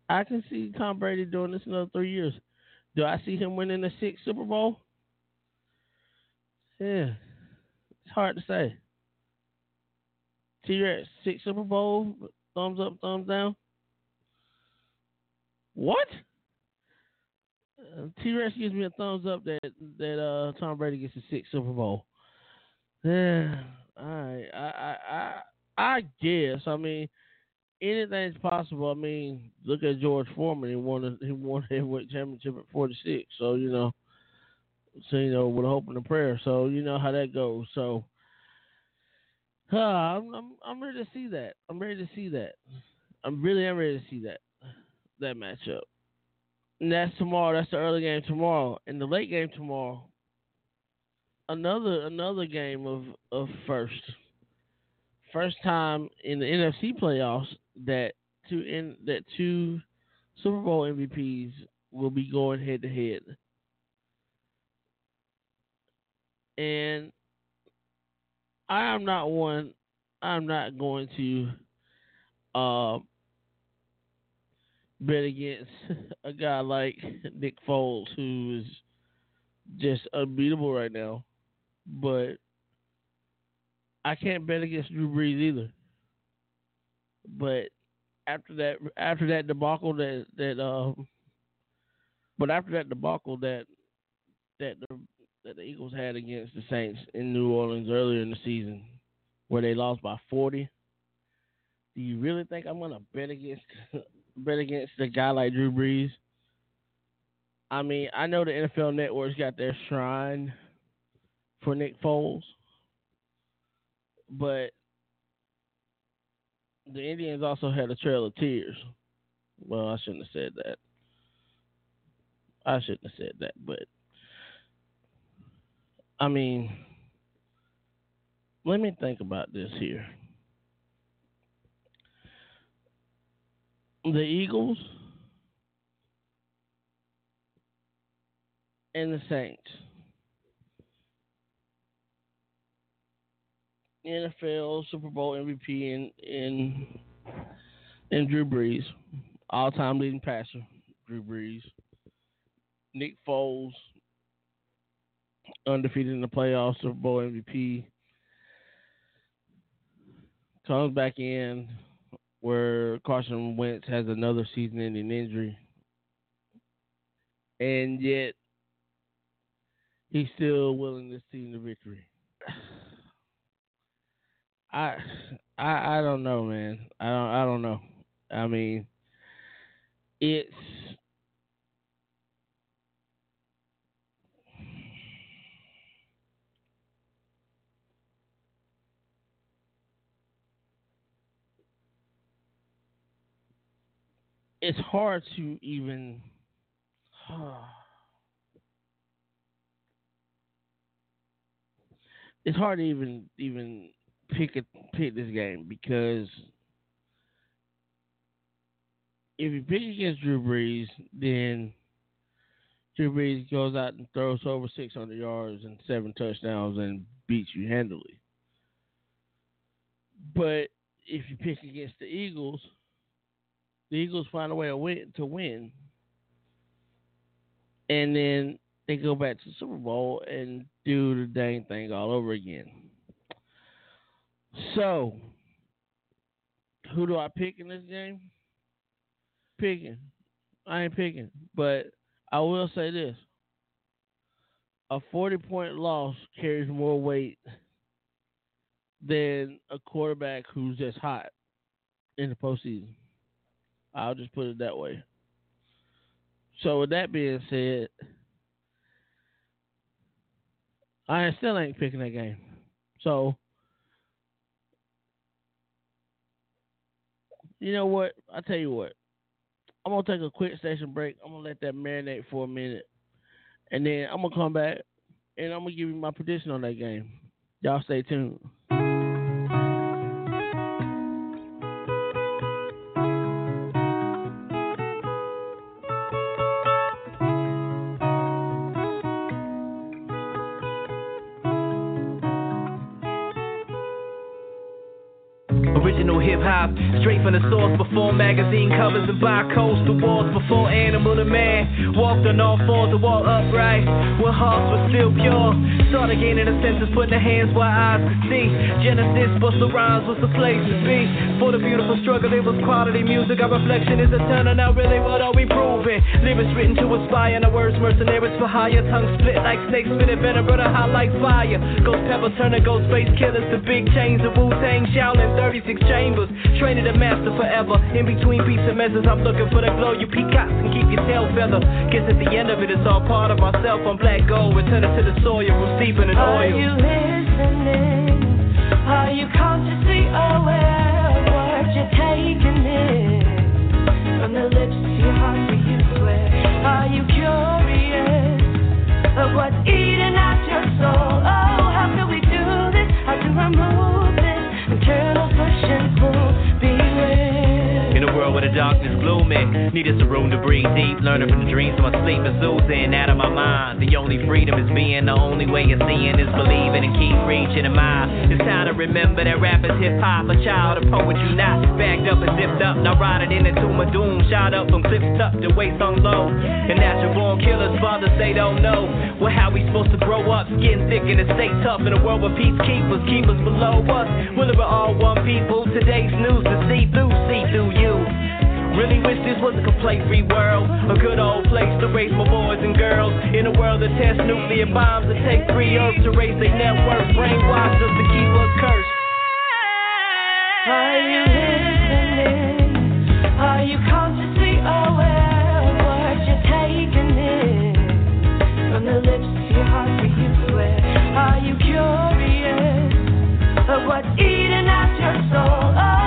I can see Tom Brady doing this another three years. Do I see him winning the sixth Super Bowl? Yeah, it's hard to say. T-Rex six Super Bowl, thumbs up, thumbs down. What? Uh, T-Rex gives me a thumbs up that that uh, Tom Brady gets a sixth Super Bowl. Yeah, all right. I I I I guess. I mean, anything's possible. I mean, look at George Foreman. He won a, he won a heavyweight championship at 46. So you know, so you know, with hope and a prayer. So you know how that goes. So, uh, I'm, I'm I'm ready to see that. I'm ready to see that. I'm really am ready to see that. that matchup. And that's tomorrow. That's the early game tomorrow. And the late game tomorrow. Another another game of of first. First time in the NFC playoffs that two in that two Super Bowl MVPs will be going head to head. And I am not one I'm not going to uh, bet against a guy like Nick Foles, who is just unbeatable right now. But I can't bet against Drew Brees either. But after that, after that debacle that that um, but after that debacle that that the that the Eagles had against the Saints in New Orleans earlier in the season, where they lost by forty. Do you really think I'm gonna bet against bet against a guy like Drew Brees? I mean, I know the NFL Network's got their shrine for Nick Foles, but the Indians also had a trail of tears. Well, I shouldn't have said that. I shouldn't have said that, but I mean, let me think about this here. The Eagles and the Saints. NFL Super Bowl MVP in in in Drew Brees, all time leading passer, Drew Brees. Nick Foles, undefeated in the playoffs, Super Bowl MVP. Comes back in where Carson Wentz has another season ending injury. And yet he's still willing to see the victory. I I I don't know, man. I don't I don't know. I mean, it's it's hard to even it's hard to even even pick a, pick this game because if you pick against Drew Brees, then Drew Brees goes out and throws over 600 yards and seven touchdowns and beats you handily. But if you pick against the Eagles, the Eagles find a way to win, to win, and then they go back to the Super Bowl and do the dang thing all over again. So, who do I pick in this game? Picking. I ain't picking, but I will say this: a forty-point loss carries more weight than a quarterback who's just hot in the postseason. I'll just put it that way. So with that being said, I still ain't picking that game. So you know what? I tell you what. I'm gonna take a quick station break. I'm gonna let that marinate for a minute, and then I'm gonna come back and I'm gonna give you my prediction on that game. Y'all stay tuned. From the source before magazine covers and barcodes to walls before animal to man. Walked on all fours, the wall upright, when hearts were still pure. Started gaining the senses, putting the hands where eyes could see. Genesis, Busta Rhymes was the place to be. For the beautiful struggle, it was quality music. Our reflection is eternal, now really what are we proving? Lyrics written to inspire, and the words mercenaries for hire. Tongue split like snakes, spitting venom, brother hot like fire. Ghost pepper, turning ghost face killers to big chains of Wu Tang, Shaolin, 36 chambers. Training to master forever. In between beats and messes, I'm looking for the glow. You peacocks and keep your tail feather. Guess at the end of it, it's all part of myself. I'm black gold, return to the soil, receiving an oil. Are you listening? Are you consciously aware of what you're taking in? From the lips to your heart, do you swear? Are you curious of what's eating at your soul? Need is a room to breathe deep. Learning from the dreams of my sleep is oozing out of my mind. The only freedom is being, the only way of seeing is believing and keep reaching a mile. It's time to remember that rap is hip hop, a child, a poet, you not. Bagged up and zipped up, now riding into my doom. Shot up from cliffs up to waist on low. And natural born killers, fathers, they don't know. Well, how we supposed to grow up, skin thick and to stay tough in a world where peacekeepers keep us below us. We're living all one people. Today's news to see through, see through you. Really wish this was a complete free world. A good old place to raise my boys and girls. In a world that tests nuclear bombs and take three herbs to raise their network. Brainwash us to keep us cursed. Are you listening? Are you consciously aware of what you're taking in? From the lips to your heart, do you swear? Are you curious of what's eating at your soul? Oh,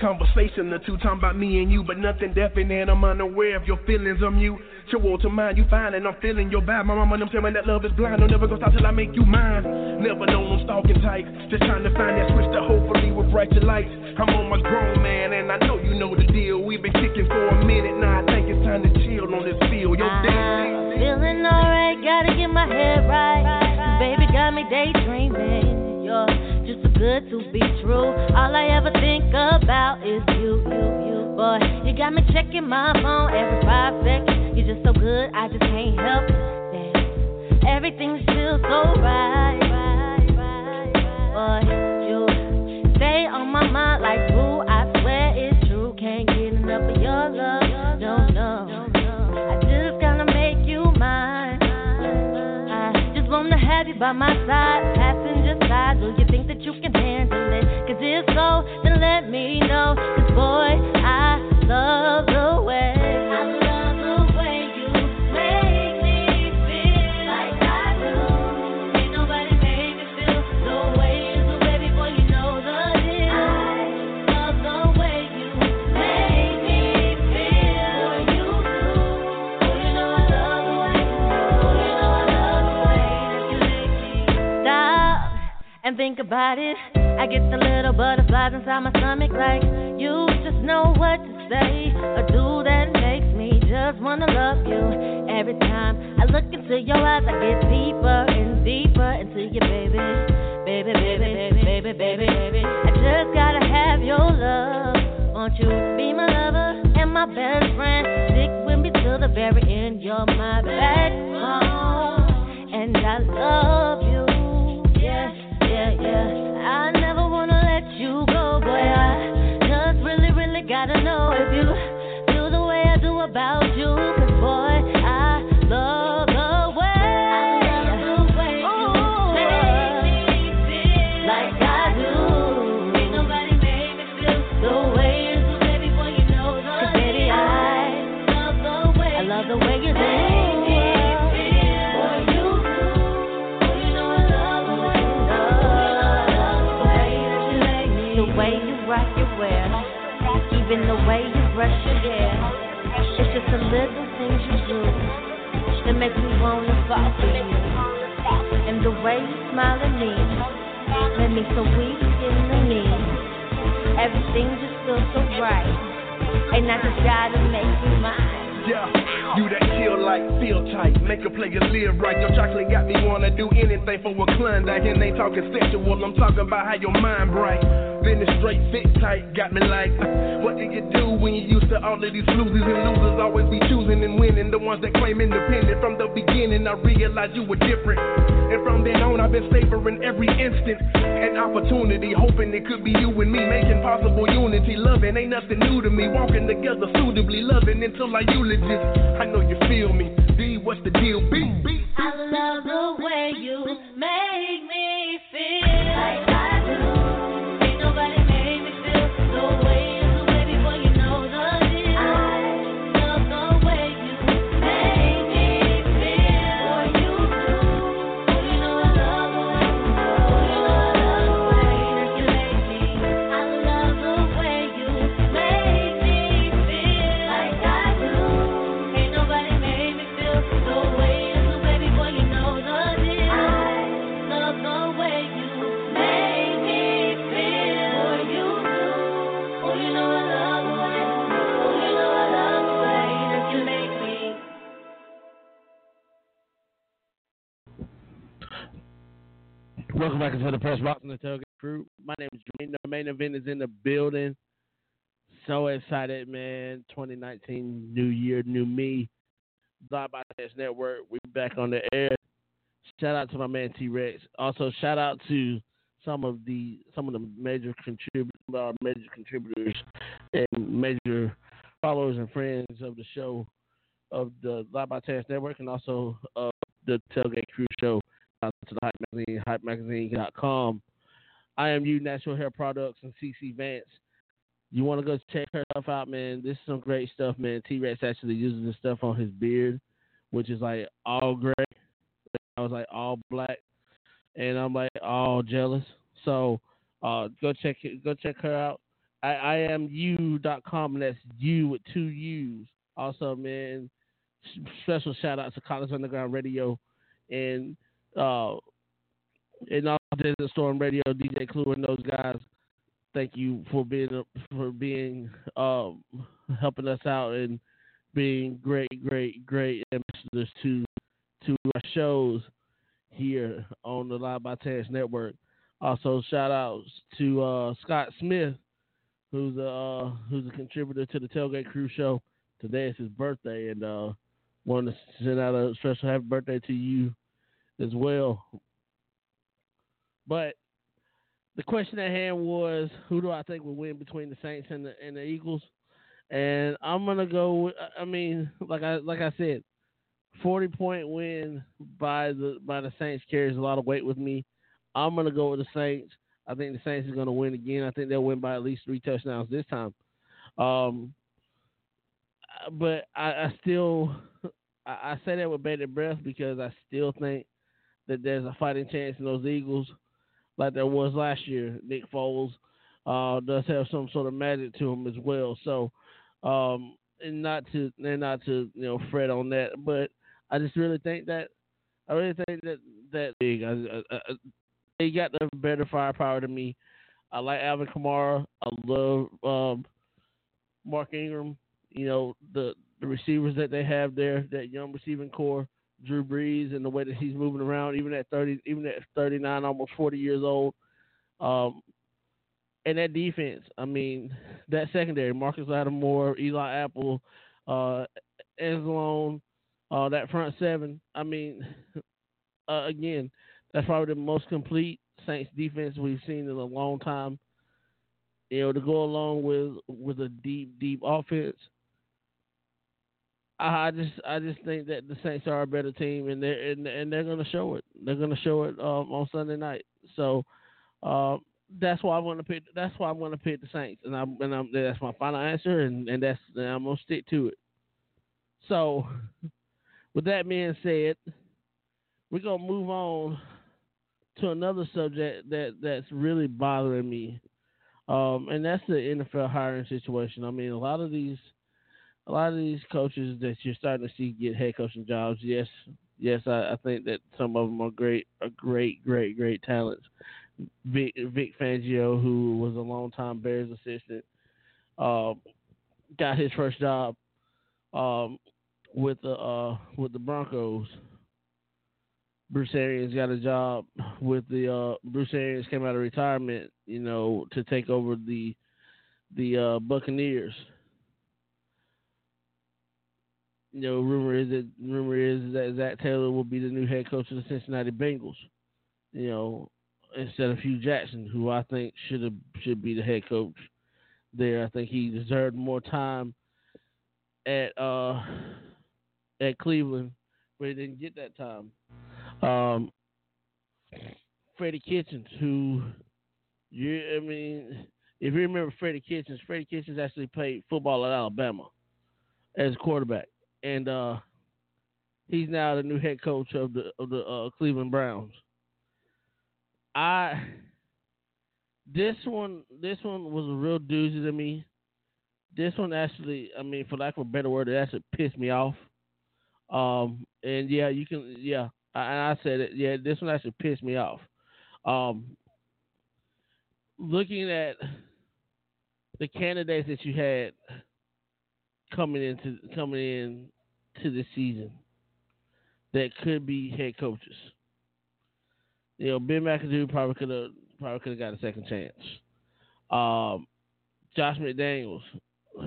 conversation or two talking about me and you, but nothing definite. I'm unaware of your feelings. I'm you. Show all to mine, you fine, and I'm feeling your vibe. My mama them tell me that love is blind. I'm never gonna stop till I make you mine. Never known I'm stalking type. Just trying to find that switch to hopefully with brighter lights. I'm on my grown man, and I know you know the deal. We've been kicking for a minute now. I think it's time to chill on this field. Yo, D. Feeling alright, gotta get my head right. Baby got me daydreaming. Just too good to be true. All I ever think about is you, you, you. Boy, you got me checking my phone every five seconds. You're just so good, I just can't help it. Everything feels so right. Boy, you stay on my mind like boo. I swear it's true. Can't get enough of your love. By my side, passenger side. Do you think that you can handle it? Cause if so, then let me know. Cause boy, I love the way. And think about it. I get the little butterflies inside my stomach, like you just know what to say or do that makes me just wanna love you. Every time I look into your eyes, I get deeper and deeper into you, baby, baby, baby, baby, baby, baby, baby. I just gotta have your love. Won't you be my lover and my best friend? Stick with me till the very end. You're my backbone, and I love you. About you. 'Cause the little things you do that make me wanna fall for you. And the way you smile at me made me so weak in the knees. Everything just feels so right. And I just gotta make you mine. Yeah, you that chill like feel tight, make a player live right. Your chocolate got me wanna do anything for a Klondike, and ain't talking sexual. I'm talking about how your mind bright. It straight fit tight, got me like, what do you do when you used to all of these losers and losers always be choosing and winning? The ones that claim independent from the beginning, I realized you were different. And from then on, I've been savoring every instant an opportunity, hoping it could be you and me, making possible unity. Loving ain't nothing new to me, walking together suitably, loving until I eulogize. I know you feel me. D, what's the deal? B, B. I love Welcome back into the press box and the tailgate crew. My name is Jermaine. The main event is in the building. So excited, man. 2019, new year, new me. Live by Test Network. We back on the air. Shout out to my man T Rex. Also, shout out to some of the some of the major contributors, major contributors and major followers and friends of the show of the Live by Test Network and also of the Tailgate Crew Show to the Hype Magazine, hypemagazine.com. I am you, Natural Hair Products, and CC Vance. You want to go check her stuff out, man. This is some great stuff, man. T Rex actually uses this stuff on his beard, which is like all gray. I was like all black, and I'm like all jealous. So uh, go check it. Go check her out. I, I am you.com, and that's you with two U's. Also, man, special shout out to College Underground Radio and uh, and all Desert Storm Radio, DJ Clue, and those guys. Thank you for being for being um, helping us out and being great, great, great ambassadors to to our shows here on the Live by Terrence Network. Also, shout outs to uh, Scott Smith, who's a uh, who's a contributor to the Tailgate Crew Show. Today is his birthday, and uh, want to send out a special happy birthday to you as well. But the question at hand was, who do I think will win between the Saints and the and the Eagles? And I'm gonna go. I mean, like I like I said, 40 point win by the by the Saints carries a lot of weight with me. I'm gonna go with the Saints. I think the Saints is gonna win again. I think they'll win by at least three touchdowns this time. Um, but I, I still I, I say that with bated breath because I still think that there's a fighting chance in those Eagles, like there was last year. Nick Foles uh, does have some sort of magic to him as well. So, um, and not to and not to you know fret on that, but I just really think that I really think that that big. I, I, I, they got the better firepower than me. I like Alvin Kamara. I love um, Mark Ingram. You know the the receivers that they have there, that young receiving corps. Drew Brees and the way that he's moving around, even at thirty, even at thirty nine, almost forty years old. Um, and that defense, I mean, that secondary, Marcus Lattimore, Eli Apple, uh, Anzalone, uh, that front seven. I mean, uh, again, that's probably the most complete Saints defense we've seen in a long time. You know, to go along with with a deep, deep offense. I just I just think that the Saints are a better team and they're and, and they're gonna show it. They're gonna show it um, on Sunday night. So uh, that's why I'm gonna pick. That's why I'm gonna pick the Saints, and I'm and I'm, that's my final answer, and and that's and I'm gonna stick to it. So, with that being said, we're gonna move on to another subject that that's really bothering me. Um, and that's the NFL hiring situation. I mean, a lot of these, a lot of these coaches that you're starting to see get head coaching jobs. Yes, yes, I, I think that some of them are great, are great, great, great talents. Vic, Vic Fangio, who was a longtime Bears assistant, um, got his first job um, with the uh, with the Broncos. Bruce Arians got a job with the uh, Bruce Arians came out of retirement, you know, to take over the the uh, Buccaneers. You know, rumor is that rumor is that Zac Taylor will be the new head coach of the Cincinnati Bengals. You know, instead of Hue Jackson, who I think should have should be the head coach there. I think he deserved more time at uh at Cleveland, but he didn't get that time. Um, Freddie Kitchens, who you, I mean, if you remember Freddie Kitchens, Freddie Kitchens actually played football at Alabama as a quarterback, and uh, he's now the new head coach of the of the uh, Cleveland Browns. I this one this one was a real doozy to me. This one actually, I mean, for lack of a better word, it actually pissed me off. Um, and yeah, you can, yeah, I, and I said it. Yeah, this one actually pissed me off. Um, looking at the candidates that you had coming into coming in to the season that could be head coaches. You know, Ben McAdoo probably could have probably could have got a second chance. Um, Josh McDaniels,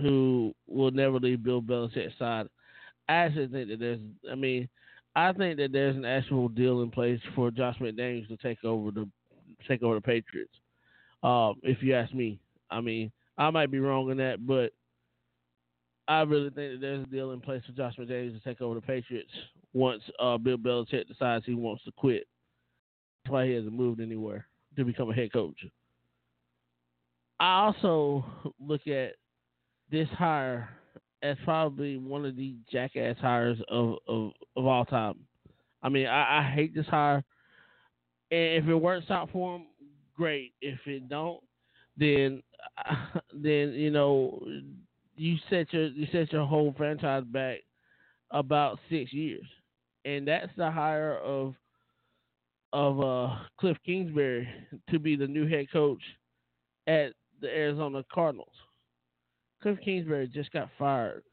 who will never leave Bill Belichick's side. I actually think that there's, I mean, I think that there's an actual deal in place for Josh McDaniels to take over the take over the Patriots. Um, if you ask me, I mean, I might be wrong in that, but I really think that there's a deal in place for Josh McDaniels to take over the Patriots once uh, Bill Belichick decides he wants to quit. That's why he hasn't moved anywhere to become a head coach. I also look at this hire as probably one of the jackass hires of, of, of all time. I mean, I, I hate this hire. And if it works out for him, great. If it don't, then then you know you set your you set your whole franchise back about six years, and that's the hire of of uh, Cliff Kingsbury to be the new head coach at the Arizona Cardinals. Cliff Kingsbury just got fired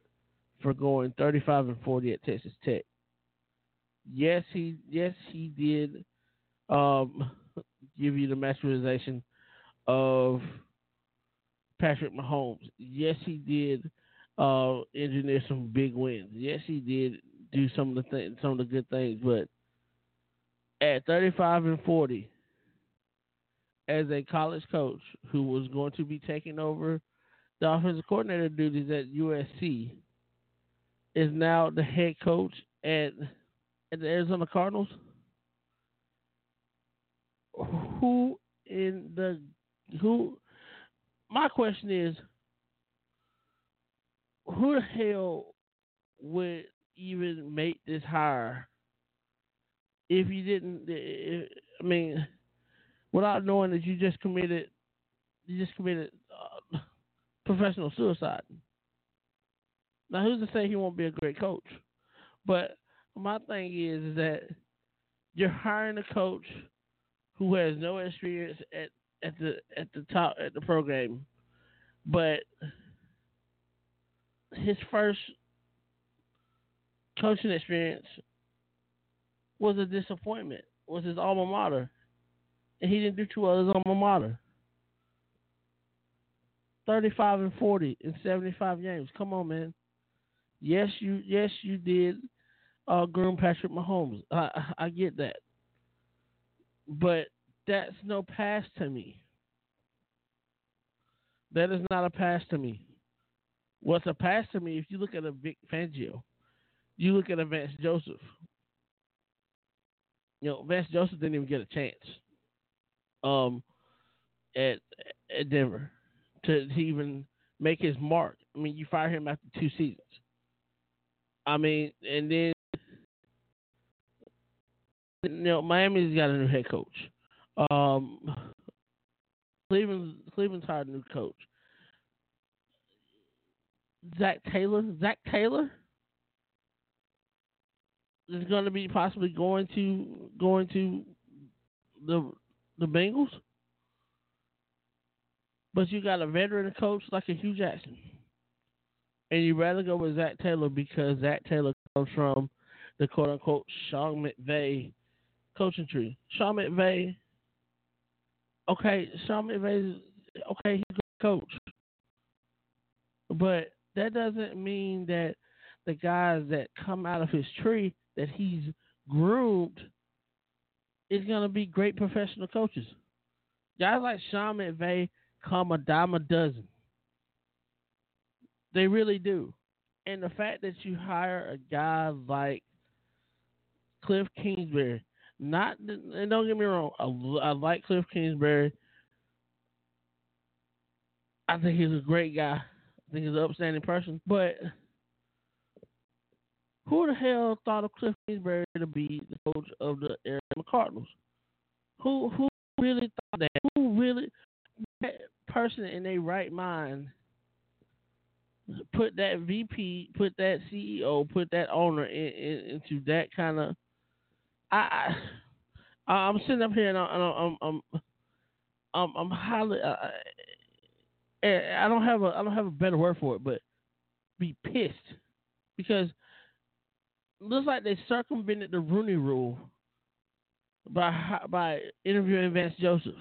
for going 35 and 40 at Texas Tech. Yes, he yes he did um, give you the masterization of Patrick Mahomes. Yes, he did uh, engineer some big wins. Yes, he did do some of the th- some of the good things, but at 35 and 40 as a college coach who was going to be taking over the offensive coordinator duties at USC is now the head coach at at the Arizona Cardinals. Who in the who? My question is, who the hell would even make this hire if you didn't? If, I mean, without knowing that you just committed, you just committed uh, professional suicide. Now, who's to say he won't be a great coach? But my thing is, is that you're hiring a coach who has no experience at, at the at the top at the program, but his first coaching experience was a disappointment. Was his alma mater, and he didn't do too well his alma mater. 35 and 40 in 75 games. Come on, man. Yes, you yes you did uh, groom Patrick Mahomes. I I get that, but that's no pass to me. That is not a pass to me. What's a pass to me? If you look at a Vic Fangio, you look at a Vance Joseph. You know, Vance Joseph didn't even get a chance. Um, at at Denver to, to even make his mark. I mean, you fire him after two seasons. I mean, and then you know Miami's got a new head coach. Um, Cleveland Cleveland's hired a new coach. Zac Taylor. Zac Taylor is going to be possibly going to going to the the Bengals. But you got a veteran coach like a Hue Jackson. And you'd rather go with Zac Taylor because Zach Taylor comes from the quote unquote Sean McVay coaching tree. Sean McVay okay, Sean McVay okay, he's a coach. But that doesn't mean that the guys that come out of his tree that he's groomed is gonna be great professional coaches. Guys like Sean McVay come a dime a dozen. They really do. And the fact that you hire a guy like Cliff Kingsbury, not and don't get me wrong, I, I like Cliff Kingsbury. I think he's a great guy. I think he's an upstanding person. But who the hell thought of Cliff Kingsbury to be the coach of the Arizona Cardinals? Who who really thought that? Who really that person in their right mind put that VP, put that CEO, put that owner in, in, into that kind of. I, I I'm sitting up here and I'm I'm I'm I'm, highly. Uh, I don't have a I don't have a better word for it, but be pissed because looks like they circumvented the Rooney Rule by by interviewing Vance Joseph.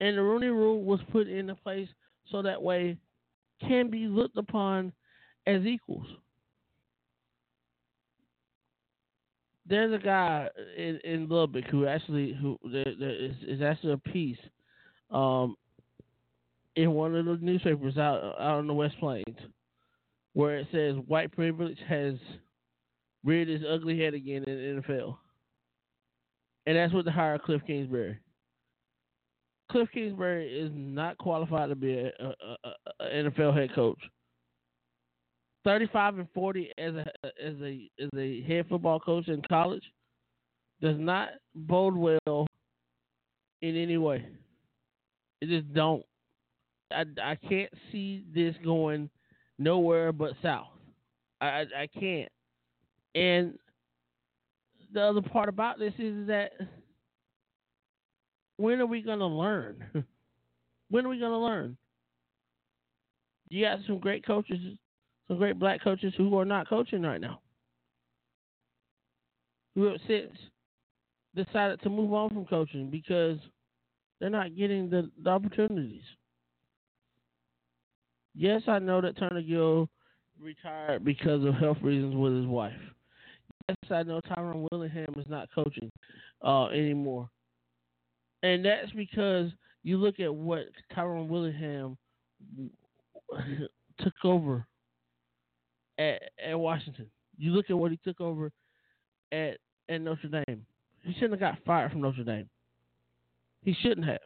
And the Rooney Rule was put into place so that way can be looked upon as equals. There's a guy in, in Lubbock who actually who there, there is, is actually a piece um, in one of the newspapers out out in the West Plains where it says white privilege has reared its ugly head again in the NFL. And that's what the hire Cliff Kingsbury. Cliff Kingsbury is not qualified to be an NFL head coach. Thirty-five and forty as a as a as a head football coach in college does not bode well in any way. It just don't. I, I can't see this going nowhere but south. I, I, I can't. And the other part about this is that when are we to learn? when are we to learn? You got some great coaches, some great black coaches who are not coaching right now. Who have since decided to move on from coaching because they're not getting the, the opportunities. Yes, I know that Turner Gill retired because of health reasons with his wife. Yes, I know Tyrone Willingham is not coaching uh, anymore. And that's because you look at what Tyrone Willingham took over at, at Washington. You look at what he took over at, at Notre Dame. He shouldn't have got fired from Notre Dame. He shouldn't have.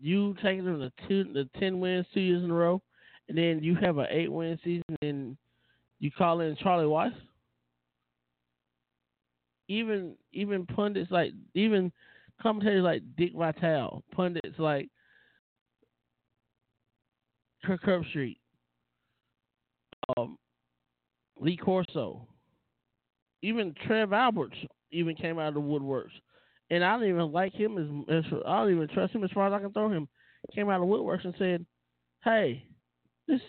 You taking them to two, the ten wins two years in a row, and then you have an eight win season, and you call in Charlie Weis. Even even pundits like even commentators like Dick Vitale, pundits like Kirk Herbstreit, um, Lee Corso, even Trev Alberts even came out of the woodworks and I don't even like him as, as I don't even trust him as far as I can throw him. Came out of woodworks and said, "Hey, this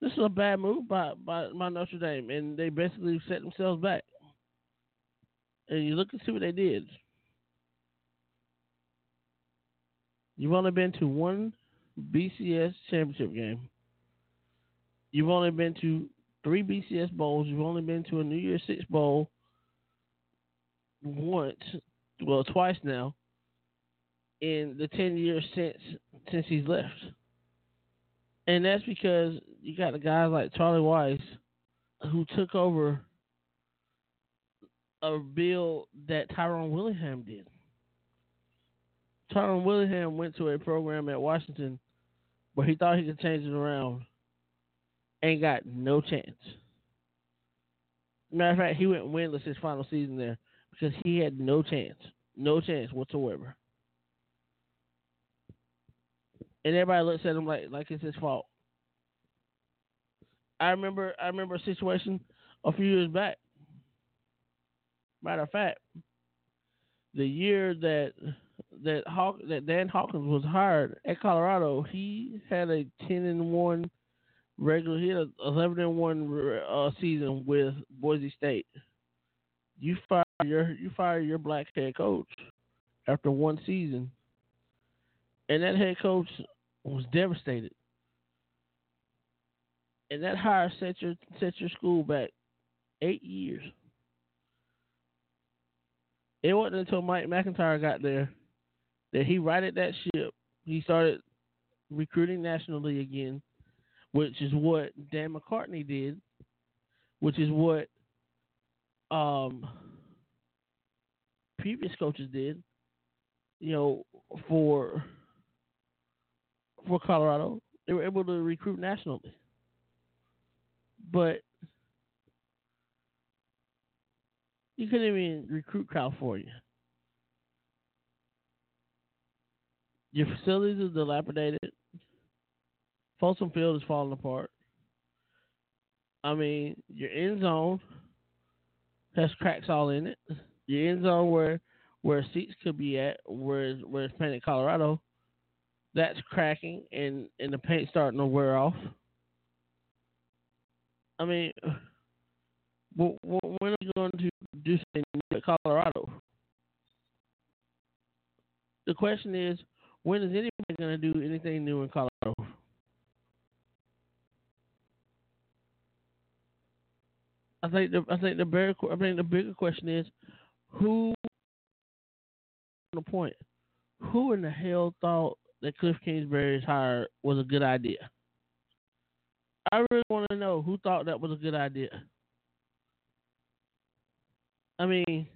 this is a bad move by by, by Notre Dame," and they basically set themselves back. And you look and see what they did. You've only been to one BCS championship game. You've only been to three BCS bowls. You've only been to a New Year's Six bowl once, well, twice now, in the ten years since since he's left. And that's because you got a guy like Charlie Weis who took over a bill that Tyrone Willingham did. Tyrone Willingham went to a program at Washington where he thought he could change it around and got no chance. Matter of fact, he went winless his final season there because he had no chance. No chance whatsoever. And everybody looks at him like like it's his fault. I remember I remember a situation a few years back. Matter of fact, the year that that Hawk that Dan Hawkins was hired at Colorado, he had a ten and one regular. He had a eleven and one uh, season with Boise State. You fire your you fire your black head coach after one season, and that head coach was devastated. And that hire set your set your school back eight years. It wasn't until Mike MacIntyre got there that he righted that ship. He started recruiting nationally again, which is what Dan McCartney did, which is what um, previous coaches did. You know, for for Colorado, they were able to recruit nationally, but you couldn't even recruit California. Your facilities are dilapidated. Folsom Field is falling apart. I mean, your end zone has cracks all in it. Your end zone where where seats could be at, where where it's painted Colorado, that's cracking and and the paint starting to wear off. I mean, when are we going to do something new at Colorado? The question is, when is anybody going to do anything new in Colorado? I think the I think the bigger I think the bigger question is, who the point? Who in the hell thought that Cliff Kingsbury's hire was a good idea? I really want to know who thought that was a good idea. I mean,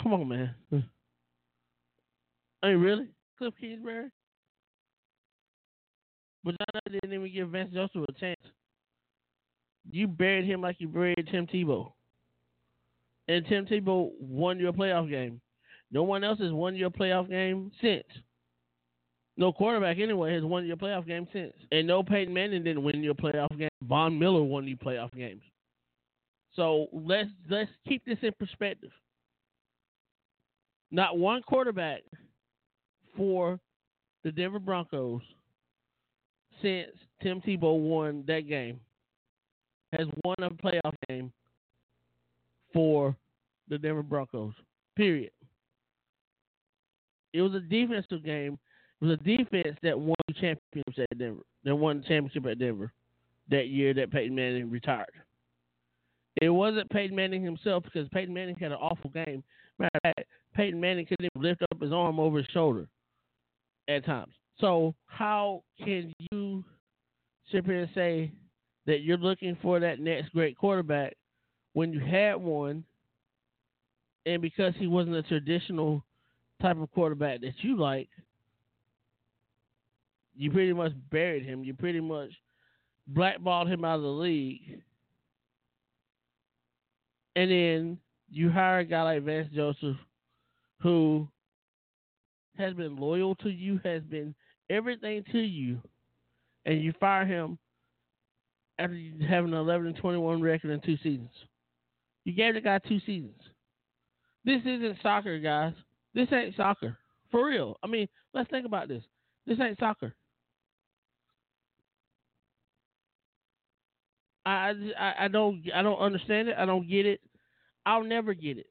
come on, man. Hmm. I mean, really? Cliff Kingsbury? But John didn't even give Vance Joseph a chance. You buried him like you buried Tim Tebow. And Tim Tebow won your playoff game. No one else has won your playoff game since. No quarterback anyway has won your playoff game since. And no Peyton Manning didn't win your playoff game. Von Miller won you playoff games. So let's let's keep this in perspective. Not one quarterback for the Denver Broncos since Tim Tebow won that game has won a playoff game for the Denver Broncos. Period. It was a defensive game. It was a defense that won championships at Denver. That won the championship at Denver that year that Peyton Manning retired. It wasn't Peyton Manning himself because Peyton Manning had an awful game. Matter of fact, Peyton Manning couldn't even lift up his arm over his shoulder at times. So how can you sit here and say that you're looking for that next great quarterback when you had one, and because he wasn't a traditional type of quarterback that you like, you pretty much buried him. You pretty much blackballed him out of the league. And then you hire a guy like Vance Joseph who has been loyal to you, has been everything to you, and you fire him after having an 11 and 21 record in two seasons. You gave the guy two seasons. This isn't soccer, guys. This ain't soccer. For real. I mean, let's think about this. This ain't soccer. I, I I don't I don't understand it. I don't get it. I'll never get it.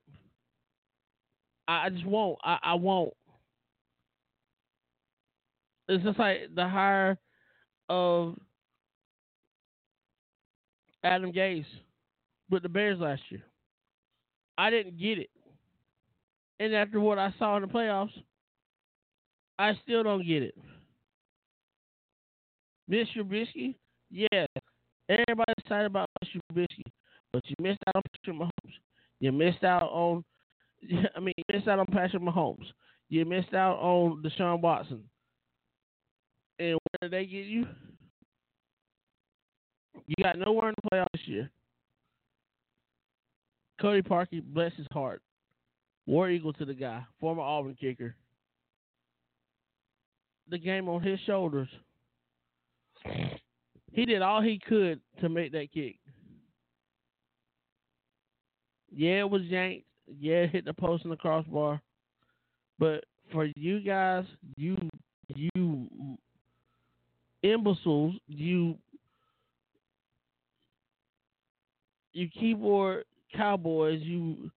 I, I just won't. I, I won't. It's just like the hire of Adam Gase with the Bears last year. I didn't get it. And after what I saw in the playoffs, I still don't get it. Mitch Trubisky, yeah, everybody's excited about Mitch Trubisky, but you missed out on Patrick Mahomes. You missed out on, I mean, you missed out on Patrick Mahomes. You missed out on Deshaun Watson. And where did they get you? You got nowhere in the playoffs this year. Cody Parkey, bless his heart, War Eagle to the guy, former Auburn kicker. The game on his shoulders. He did all he could to make that kick. Yeah, it was yanked. Yeah, it hit the post and the crossbar. But for you guys, you you imbeciles, you you keyboard cowboys, you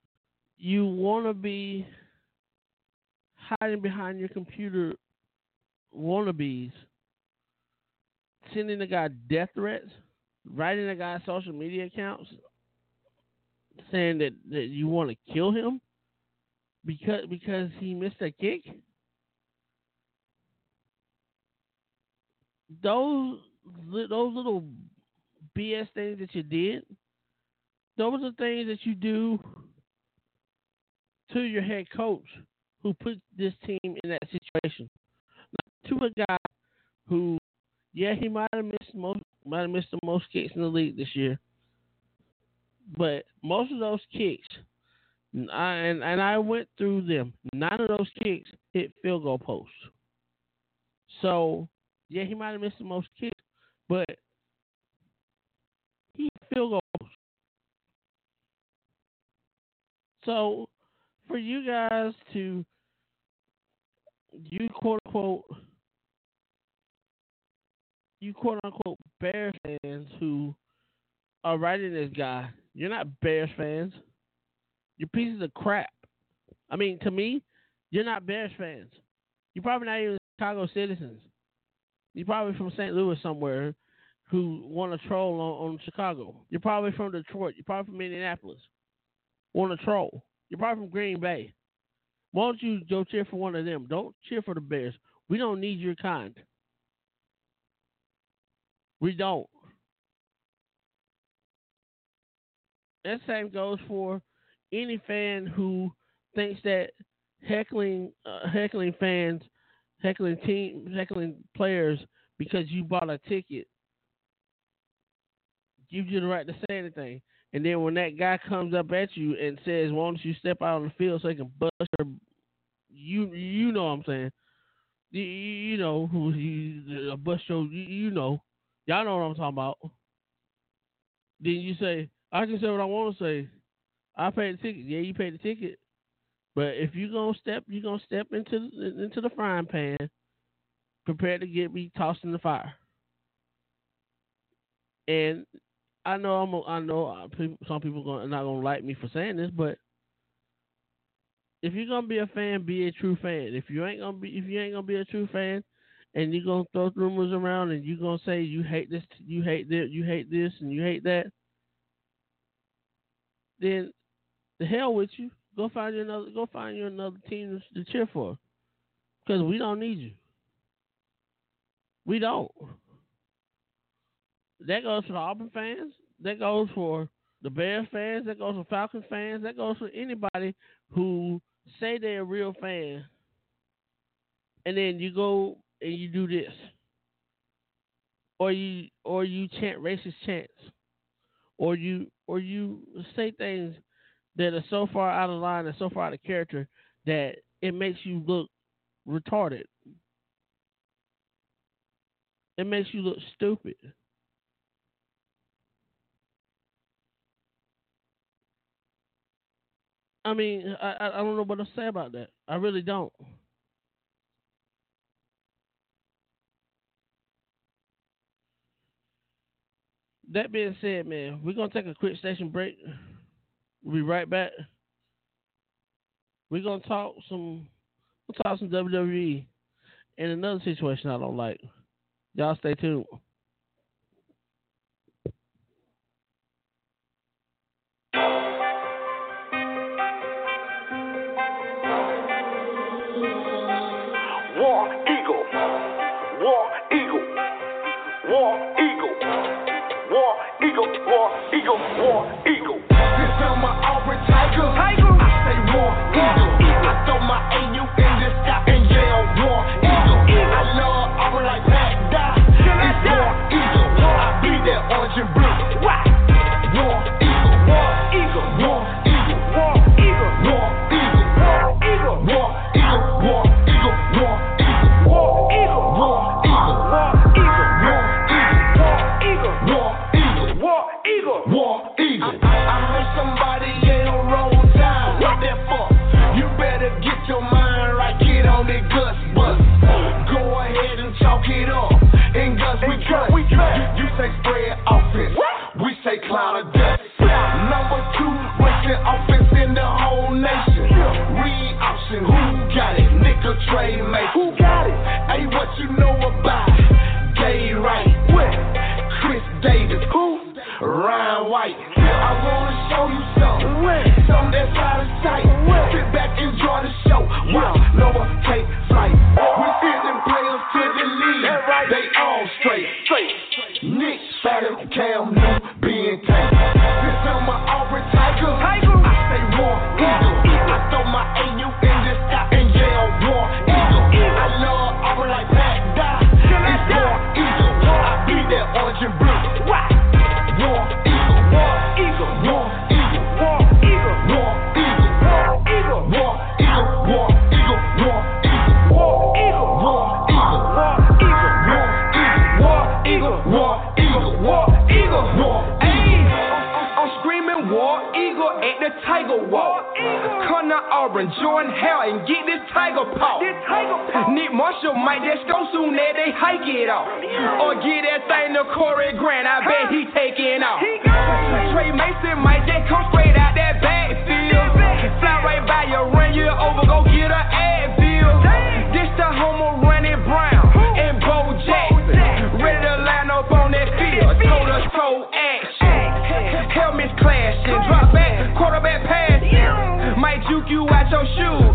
you want to be hiding behind your computer wannabes, sending the guy death threats, writing the guy's social media accounts, saying that, that you want to kill him because because he missed a kick. Those those little BS things that you did, those are things that you do to your head coach who put this team in that situation. Not to a guy who, yeah, he might have missed most might have missed the most kicks in the league this year, but most of those kicks, I, and and I went through them. None of those kicks hit field goal posts. So yeah, he might have missed the most kicks, but he field goal So for you guys to you quote unquote you quote unquote Bears fans who are writing this guy, you're not Bears fans. You're pieces of crap. I mean, to me, you're not Bears fans. You're probably not even Chicago citizens. You're probably from St. Louis somewhere who want to troll on, on Chicago. You're probably from Detroit. You're probably from Indianapolis. Want to troll. You're probably from Green Bay. Why don't you go cheer for one of them? Don't cheer for the Bears. We don't need your kind. We don't. That same goes for any fan who thinks that heckling uh, heckling fans, heckling team, heckling players because you bought a ticket gives you the right to say anything. And then when that guy comes up at you and says, "Why don't you step out on the field so he can bust your," you you know what I'm saying? You, you know who he uh, bust your, you, you know, y'all know what I'm talking about. Then you say, "I can say what I want to say." I paid the ticket. Yeah, you paid the ticket. But if you gonna step, you gonna step into into the frying pan, prepared to get me tossed in the fire. And I know I'm. A, I know uh, some people are not gonna like me for saying this, but if you're gonna be a fan, be a true fan. If you ain't gonna be, if you ain't gonna be a true fan, and you're gonna throw rumors around and you're gonna say you hate this, you hate this, you hate this, and you hate that, then the hell with you. Go find you another. Go find you another team to cheer for, because we don't need you. We don't. That goes for the Auburn fans. That goes for the Bears fans. That goes for Falcons fans. That goes for anybody who say they're a real fan, and then you go and you do this, or you or you chant racist chants, or you or you say things that are so far out of line and so far out of character that it makes you look retarded. It makes you look stupid. I mean, I I don't know what to say about that. I really don't. That being said, man, we're gonna take a quick station break. We'll be right back. We're gonna talk some we'll talk some WWE and another situation I don't like. Y'all stay tuned. Eagle. War Eagle. This on my Auburn Tigers. I Shea cloud of dust. Number two, rushing offense in the whole nation. Read option, who got it? Nigga Tre Mason. Who got it? Hey, what you know about gay Wright? What? Chris Davis. Who? Ryan White. I wanna show you something. Something that's out of sight. Sit back, enjoy the show. Watch Noah take flight. We're sending players to the league. They all straight. straight. Nick Fadden, Cam Newton. tiger paw. That. Nick Marshall might just go soon that they hike it off. Or get that thing to Corey Grant. I bet he taking off. Tre Mason might just come straight out that backfield. Fly right by you, run you over, go get a Advil. This the home of Ronnie Brown and Bo Jackson. Ready to line up on that field, toe to toe action. Helmets clashing, drop back, quarterback pass. Might juke you out your shoes.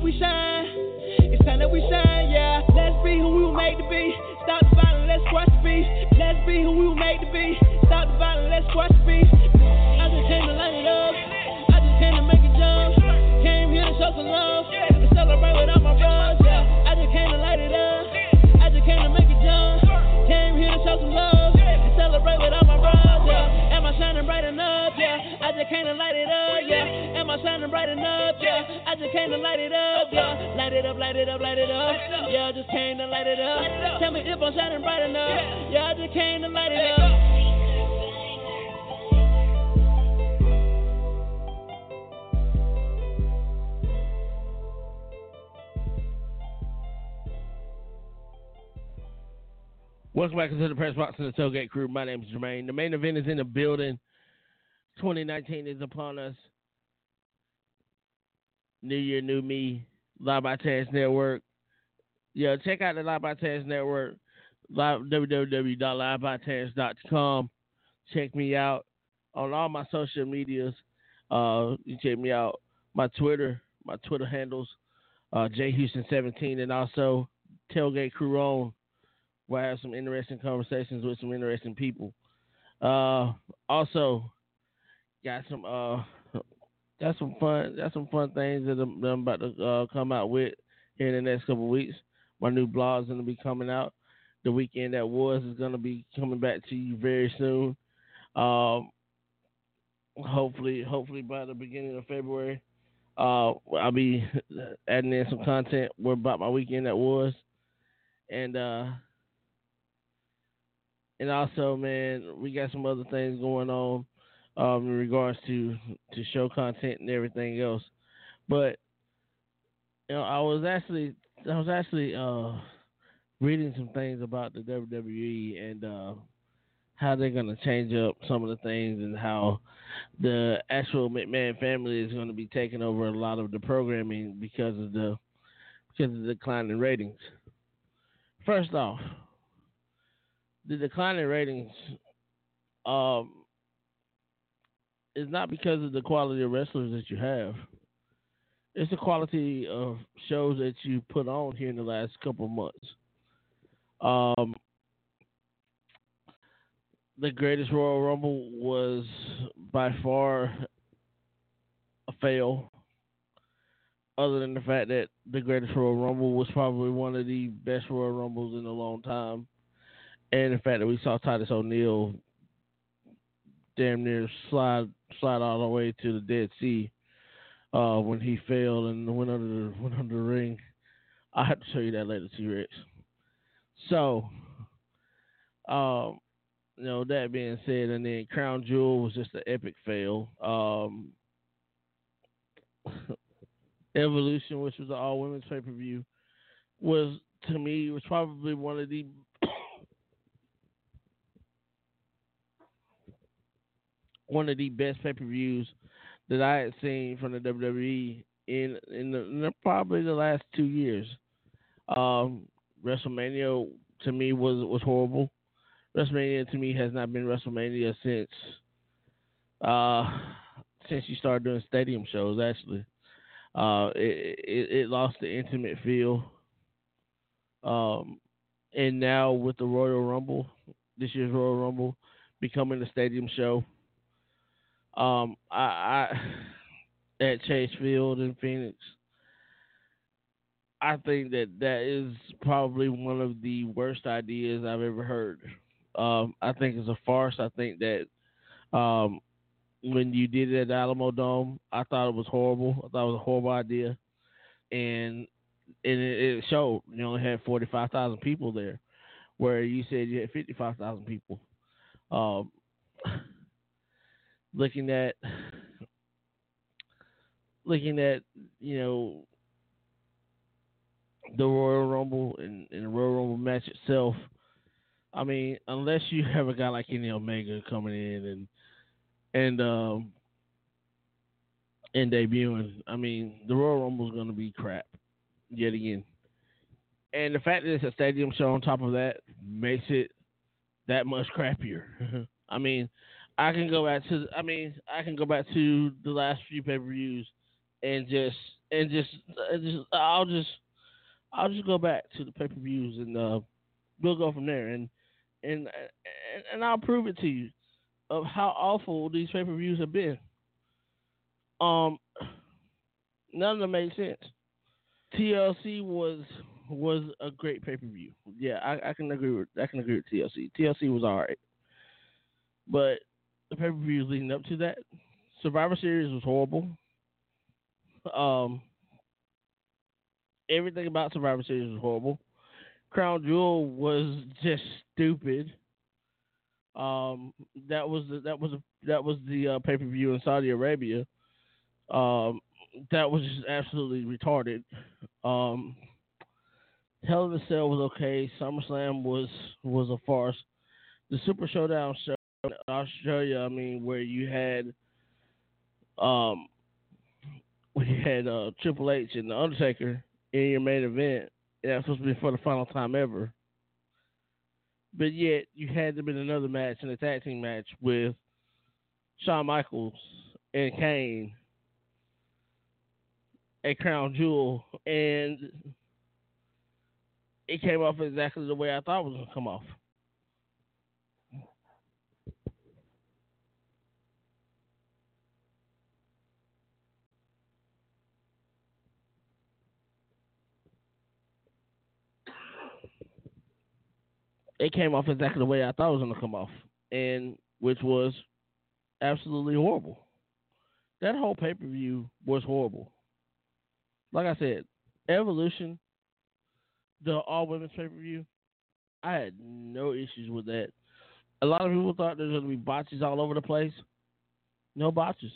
That we shine. It's time that we shine, yeah. Let's be who we were made to be. Stop the violence, let's squash the beef. Let's be who we were made to be. Stop the violence, let's squash the beef. I just came to light it up. I just came to make it jump. Came here to show some love. And celebrate with all my bros, yeah. I just came to light it up. I just came to make it jump. Came here to show some love. And celebrate with all my bros, yeah. Am I shining bright enough, yeah? I just came to light it up, yeah. Am I shining bright enough, yeah? I just came to light it up, yeah. Light it up, light it up, light it up. Yeah, I just came to light it up. Tell me if I'm shining bright enough. Yeah, I just came to light it up. Welcome back to the Press Box and the Tailgate Crew. My name is Jermaine. The main event is in the building. 2019 is upon us. New Year, New Me, Live by Taz Network. Yeah, check out the Live by Taz Network, live. Check me out on all my social medias. Uh, you check me out my Twitter, my Twitter handles, uh, jhouston17, and also Tailgate Crew on, where I have some interesting conversations with some interesting people. Uh, also, got some uh got some fun got some fun things that I'm, that I'm about to uh, come out with here in the next couple weeks. My new blog's gonna be coming out. The weekend that was is gonna be coming back to you very soon. Um, hopefully, hopefully by the beginning of February, uh, I'll be adding in some content about my weekend that was, and uh, and also, man, we got some other things going on um, in regards to to show content and everything else. But you know, I was actually I was actually uh, reading some things about the WWE and uh, how they're gonna change up some of the things and how the actual McMahon family is going to be taking over a lot of the programming because of the because of the decline in ratings. First off, the decline in ratings um, is not because of the quality of wrestlers that you have. It's the quality of shows that you put on here in the last couple months. Um, the greatest Royal Rumble was by far a fail. Other than the fact that the greatest Royal Rumble was probably one of the best Royal Rumbles in a long time, and the fact that we saw Titus O'Neil damn near slide slide all the way to the Dead Sea uh, when he fell and went under the, went under the ring. I have to show you that later, T Rex. So, um, you know, that being said, and then Crown Jewel was just an epic fail. Um, Evolution, which was an all women's pay per view, was to me was probably one of the one of the best pay per views that I had seen from the WWE in in, the, in the, probably the last two years. Um, WrestleMania to me was was horrible. WrestleMania to me has not been WrestleMania since uh, since you started doing stadium shows. Actually, uh, it, it, it lost the intimate feel. Um, and now with the Royal Rumble, this year's Royal Rumble becoming a stadium show, um, I, I at Chase Field in Phoenix, I think that that is probably one of the worst ideas I've ever heard. Um, I think it's a farce. I think that um, when you did it at Alamo Dome, I thought it was horrible. I thought it was a horrible idea, and and it, it showed. You only had forty five thousand people there, where you said you had fifty five thousand people. Um, looking at looking at you know the Royal Rumble and, and the Royal Rumble match itself. I mean, unless you have a guy like Kenny Omega coming in and and um and debuting, I mean, the Royal Rumble is going to be crap yet again. And the fact that it's a stadium show on top of that makes it that much crappier. I mean, I can go back to I mean I can go back to the last few pay per views and just and just, uh, just I'll just I'll just go back to the pay per views and uh, we'll go from there and and and and I'll prove it to you of how awful these pay per views have been. Um, none of them made sense. TLC was was a great pay per view. Yeah, I, I can agree with I can agree with TLC. TLC was alright, but the pay per views leading up to that, Survivor Series was horrible. Um, everything about Survivor Series was horrible. Crown Jewel was just stupid. Um, that was the, that was a, that was the uh, pay per view in Saudi Arabia. Um, that was just absolutely retarded. Um, Hell in a Cell was okay. SummerSlam was was a farce. The Super Showdown show Australia, I mean, where you had um, you had uh, Triple H and the Undertaker in your main event. That was supposed to be for the final time ever. But yet you had to be another match, an tag team match with Shawn Michaels and Kane a crown jewel, and it came off exactly the way I thought it was gonna come off. It came off exactly the way I thought it was gonna come off, and which was absolutely horrible. That whole pay per view was horrible like I said, Evolution, the all women's pay per view, I had no issues with that. A lot of people thought there's gonna be botches all over the place. No botches.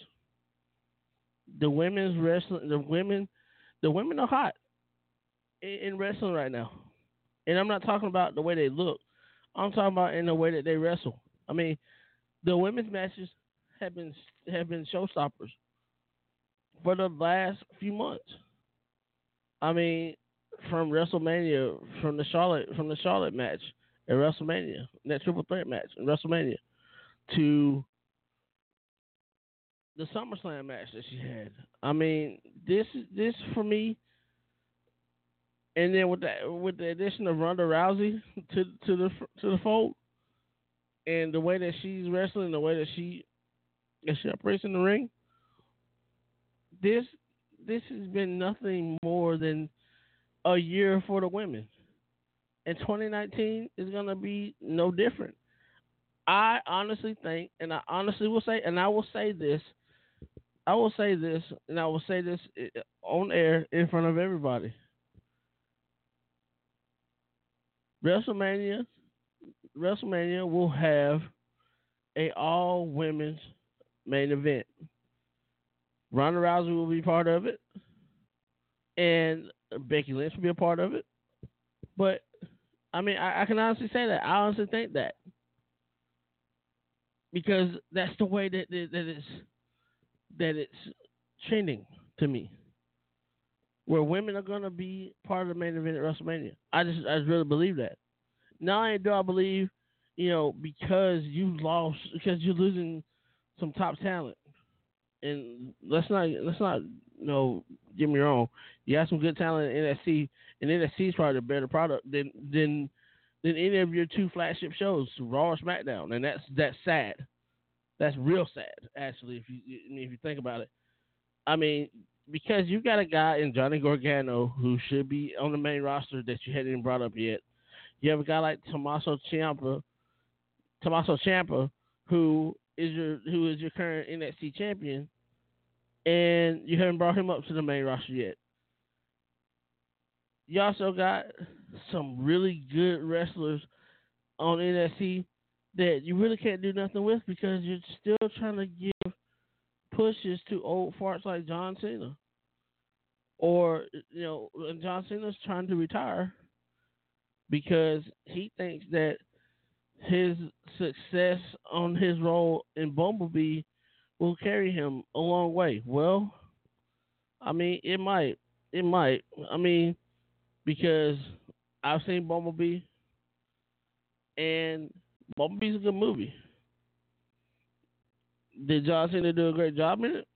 The women's wrestling, the women, the women are hot in, in wrestling right now, and I'm not talking about the way they look. I'm talking about in the way that they wrestle. I mean, the women's matches have been have been showstoppers for the last few months. I mean, from WrestleMania, from the Charlotte, from the Charlotte match at WrestleMania, that triple threat match in WrestleMania, to the SummerSlam match that she had. I mean, this this for me, and then with the with the addition of Ronda Rousey to to the to the fold, and the way that she's wrestling, the way that she that she operates in the ring, this this has been nothing more than a year for the women. And 2019 is going to be no different. I honestly think, and I honestly will say, and I will say this, I will say this, and I will say this eh, on air in front of everybody. WrestleMania, WrestleMania will have a all women's main event. Ronda Rousey will be part of it, and Becky Lynch will be a part of it. But I mean, I, I can honestly say that. I honestly think that because that's the way that that, that it's that it's trending to me. Where women are gonna be part of the main event at WrestleMania. I just I just really believe that. Not only do I believe, you know, because you lost because you're losing some top talent and let's not let's not you know get me wrong. You have some good talent in NXT, and NXT is probably a better product than than than any of your two flagship shows, Raw or SmackDown, and that's that's sad. That's real sad, actually, if you if you think about it. I mean, because you got a guy in Johnny Gargano who should be on the main roster that you hadn't even brought up yet. You have a guy like Tommaso Ciampa, Tommaso Ciampa, who is your who is your current NXT champion, and you haven't brought him up to the main roster yet. You also got some really good wrestlers on NXT that you really can't do nothing with because you're still trying to give pushes to old farts like John Cena. Or, you know, John Cena's trying to retire because he thinks that his success on his role in Bumblebee will carry him a long way. Well, I mean, it might. It might. I mean, because I've seen Bumblebee, and Bumblebee's a good movie. Did John Cena do a great job in it?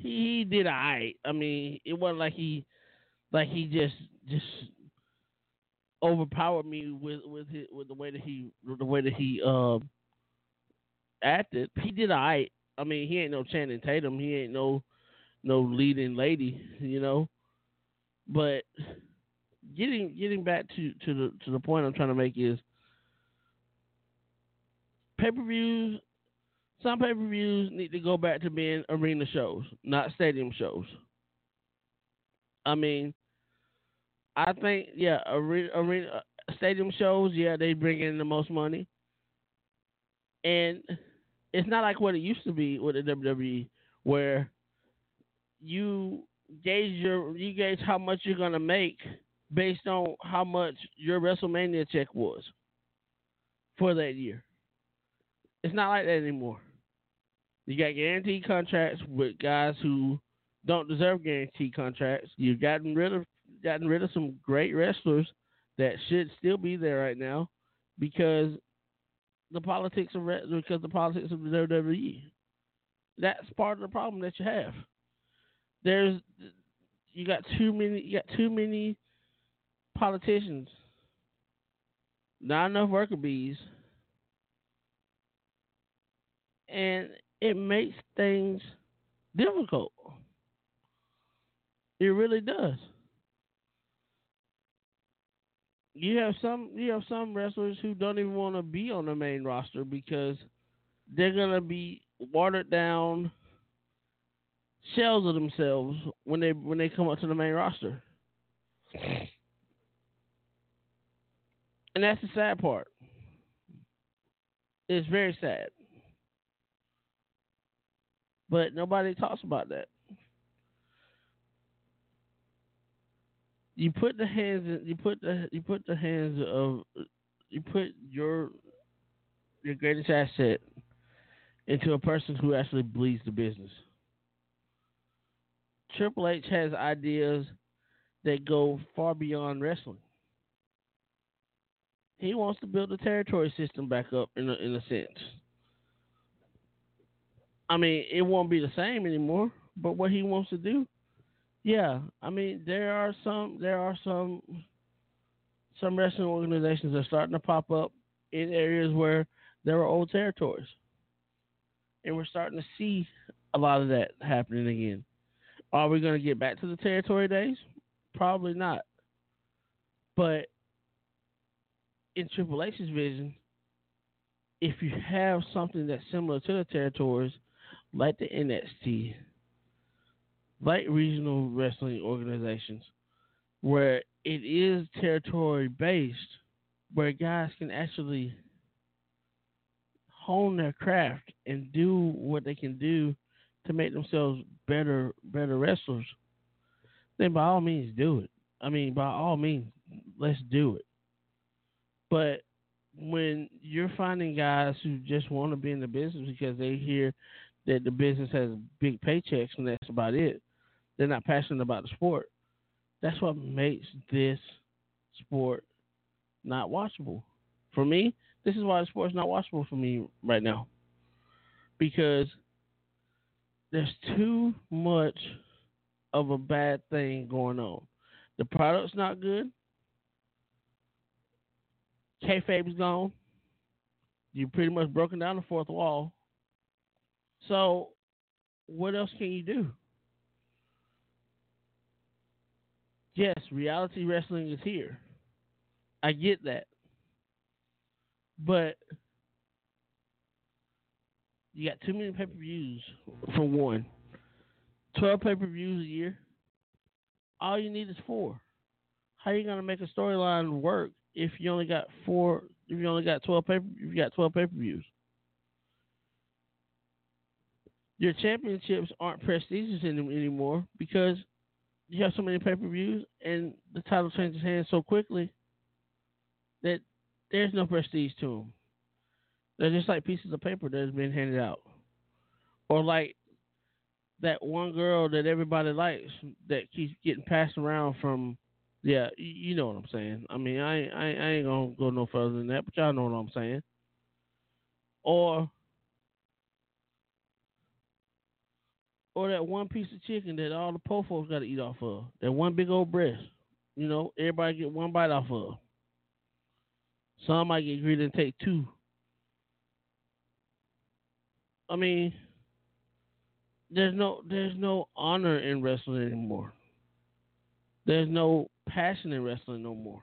he, he did alright. I mean, it wasn't like he like he just just overpowered me with with his, with the way that he the way that he um acted. He did alright. I mean, he ain't no Channing Tatum. He ain't no no leading lady, you know. But getting getting back to to the to the point I'm trying to make is pay per views. Some pay per views need to go back to being arena shows, not stadium shows. I mean, I think yeah, arena, arena stadium shows, yeah, they bring in the most money, and it's not like what it used to be with the WWE, where you gauge your you gauge how much you're gonna make based on how much your WrestleMania check was for that year. It's not like that anymore. You got guaranteed contracts with guys who don't deserve guaranteed contracts. You've gotten rid of gotten rid of some great wrestlers that should still be there right now because the politics of because the politics of the WWE. That's part of the problem that you have. There's you got too many you got too many politicians, not enough worker bees, and it makes things difficult. It really does. You have some you have some wrestlers who don't even want to be on the main roster because they're gonna be watered down shells of themselves when they when they come up to the main roster. And that's the sad part. It's very sad. But nobody talks about that. You put the hands in, you put the you put the hands of you put your your greatest asset into a person who actually bleeds the business. Triple H has ideas that go far beyond wrestling. He wants to build a territory system back up in a, in a sense. I mean, it won't be the same anymore, but what he wants to do, yeah. I mean, there are some there are some some wrestling organizations are starting to pop up in areas where there are old territories. And we're starting to see a lot of that happening again. Are we going to get back to the territory days? Probably not. But in Triple H's vision, if you have something that's similar to the territories, like the NXT, like regional wrestling organizations, where it is territory based, where guys can actually hone their craft and do what they can do to make themselves better better wrestlers, then by all means do it. I mean, by all means, let's do it. But when you're finding guys who just want to be in the business because they hear that the business has big paychecks and that's about it, they're not passionate about the sport. That's what makes this sport not watchable. For me, this is why the sport's not watchable for me right now. Because there's too much of a bad thing going on. The product's not good. Kayfabe's gone. You pretty much broken down the fourth wall. So, what else can you do? Yes, reality wrestling is here. I get that. But you got too many pay per views for one. Twelve pay per views a year. All you need is four. How are you gonna make a storyline work if you only got four? If you only got twelve pay, if you got twelve pay per views. Your championships aren't prestigious anymore because you have so many pay per views and the title changes hands so quickly that there's no prestige to them. They're just like pieces of paper that's been handed out, or like that one girl that everybody likes that keeps getting passed around from. Yeah, you know what I'm saying. I mean, I I, I ain't gonna go no further than that, but y'all know what I'm saying. Or or that one piece of chicken that all the po folks got to eat off of. That one big old breast. You know, everybody get one bite off of. Some might get greedy and take two. I mean, there's no there's no honor in wrestling anymore. There's no passion in wrestling no more.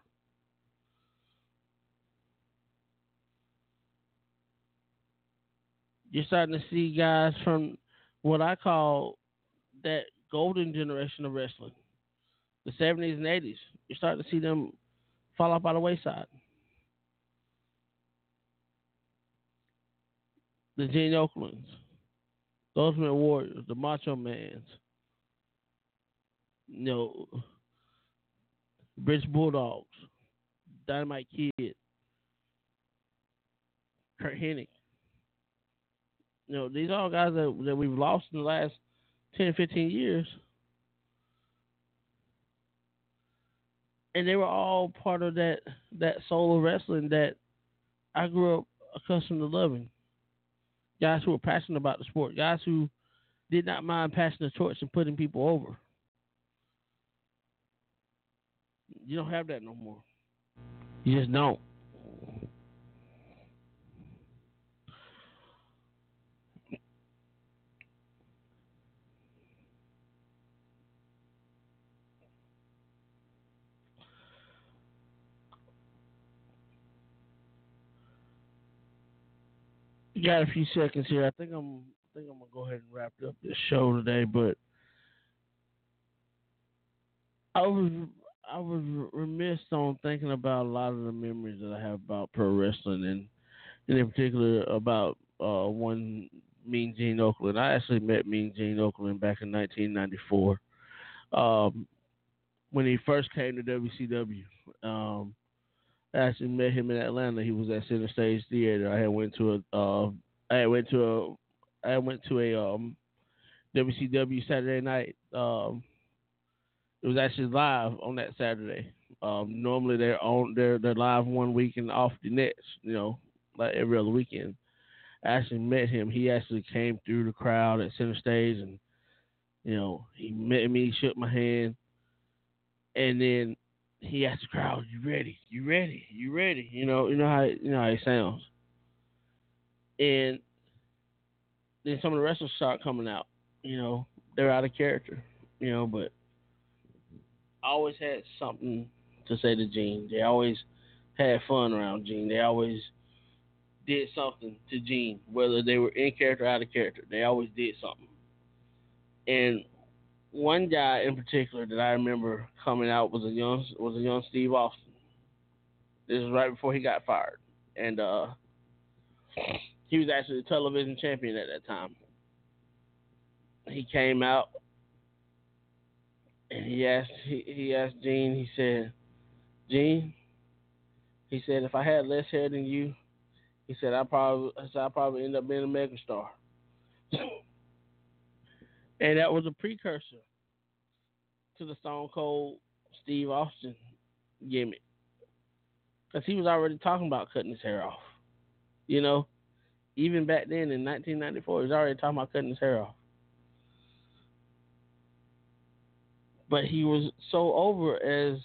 You're starting to see guys from what I call that golden generation of wrestling, the 70s and 80s. You're starting to see them fall off by the wayside. The Gene Okerlunds, the Ultimate Warriors, the Macho Mans, you know, British Bulldogs, Dynamite Kid, Curt Hennig. You know, these are all guys that, that we've lost in the last 10, 15 years. And they were all part of that, that soul of wrestling that I grew up accustomed to loving. Guys who were passionate about the sport, guys who did not mind passing the torch and putting people over. You don't have that no more. You just don't. Got a few seconds here. I think I'm I think I'm gonna go ahead and wrap up this show today, but I was I was remiss on thinking about a lot of the memories that I have about pro wrestling and, and in particular about uh, one Mean Gene Okerlund. I actually met Mean Gene Okerlund back in 1994 um, when he first came to WCW. Um, I actually met him in Atlanta. He was at Center Stage Theater. I had went to a uh, I had went to a I went to a um, WCW Saturday night. Um, it was actually live on that Saturday. Um, normally they're on they're they're live one week and off the next, you know, like every other weekend. I actually met him. He actually came through the crowd at center stage and you know, he met me, shook my hand, and then he asked the crowd, "You ready? You ready? You ready?" You know, you know how you know how he sounds. And then some of the wrestlers start coming out. You know, they're out of character. You know, but I always had something to say to Gene. They always had fun around Gene. They always did something to Gene, whether they were in character or out of character. They always did something. And one guy in particular that I remember coming out was a young was a young Steve Austin. This was right before he got fired, and uh, he was actually the television champion at that time. He came out and he asked he, he asked Gene. He said, Gene, he said if I had less hair than you, he said I probably I I probably end up being a megastar. and that was a precursor to the Stone Cold Steve Austin gimmick. Because he was already talking about cutting his hair off. You know, even back then in 1994, he was already talking about cutting his hair off. But he was so over as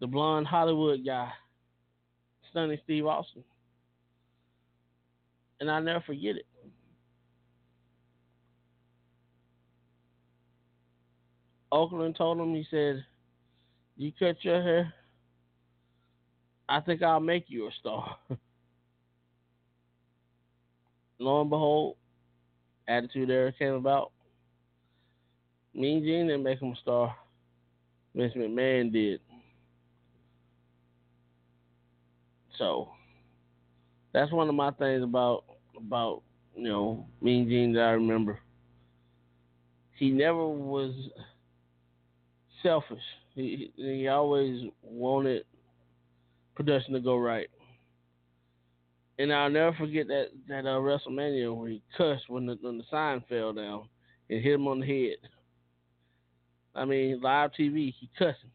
the blonde Hollywood guy, stunning Steve Austin. And I'll never forget it. Okerlund told him, he said, You cut your hair, I think I'll make you a star. Lo and behold, Attitude Era came about. Mean Gene didn't make him a star. Vince McMahon did. So that's one of my things about about you know Mean Gene that I remember. He never was selfish. He he always wanted production to go right. And I'll never forget that that uh, WrestleMania where he cussed when the when the sign fell down and hit him on the head. I mean, live TV, he cussing.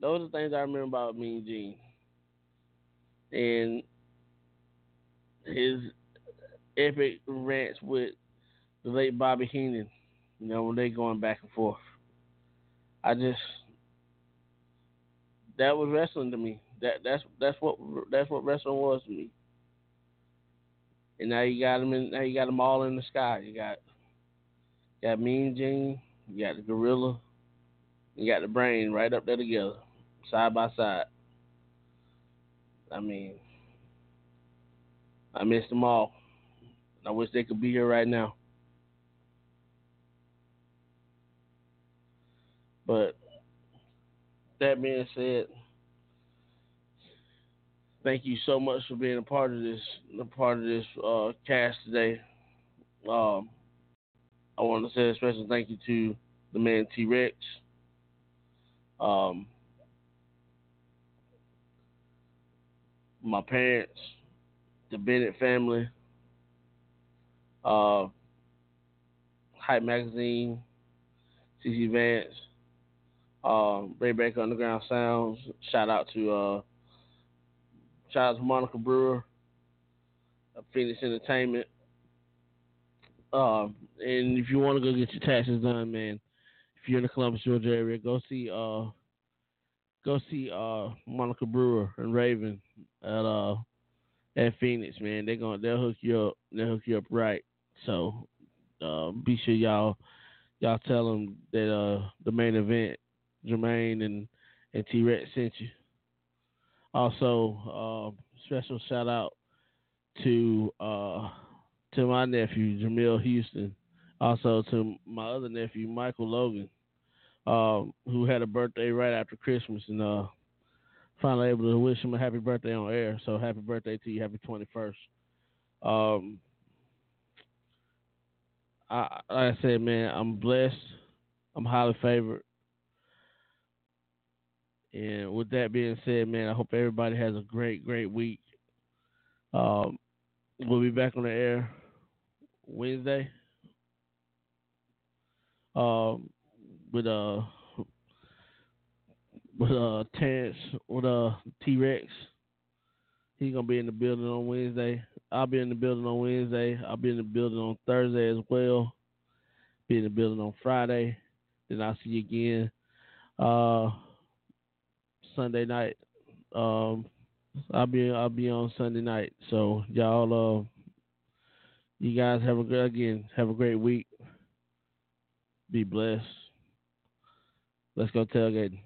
Those are things I remember about Mean Gene. And his epic rants with the late Bobby Heenan. You know when they going back and forth. I just that was wrestling to me. That that's that's what that's what wrestling was to me. And now you got them in. Now you got them all in the sky. You got you got Mean Gene. You got the Gorilla. You got the Brain right up there together, side by side. I mean, I miss them all. I wish they could be here right now. But that being said, thank you so much for being a part of this, a part of this uh, cast today. Um, I want to say a special thank you to the man T Rex. Um, my parents, the Bennett family, uh, Hype Magazine, CC Vance, um, Ray Baker Underground Sounds. Shout out to uh, shout out to Monica Brewer, Phoenix Entertainment. Um, and if you want to go get your taxes done, man, if you're in the Columbus, Georgia area, go see uh, go see uh Monica Brewer and Raven at uh at Phoenix, man. They're gonna they'll hook you up. They'll hook you up right. So uh, be sure y'all y'all tell them that uh the main event Jermaine and and T Rex sent you. Also, uh, special shout out to uh, to my nephew Jamil Houston. Also to my other nephew Michael Logan, um, who had a birthday right after Christmas, and uh, finally able to wish him a happy birthday on air. So happy birthday to you, happy twenty first. Um, I, like I said, man, I'm blessed. I'm highly favored. And with that being said, man, I hope everybody has a great, great week. Um, we'll be back on the air Wednesday. Um, with uh, with uh, Terrence, with uh, T Rex. He's gonna be in the building on Wednesday. I'll be in the building on Wednesday. I'll be in the building on Thursday as well. Be in the building on Friday. Then I'll see you again. Uh, Sunday night. Um, I'll be I'll be on Sunday night. So y'all, uh, you guys have a good again. Have a great week. Be blessed. Let's go tailgating.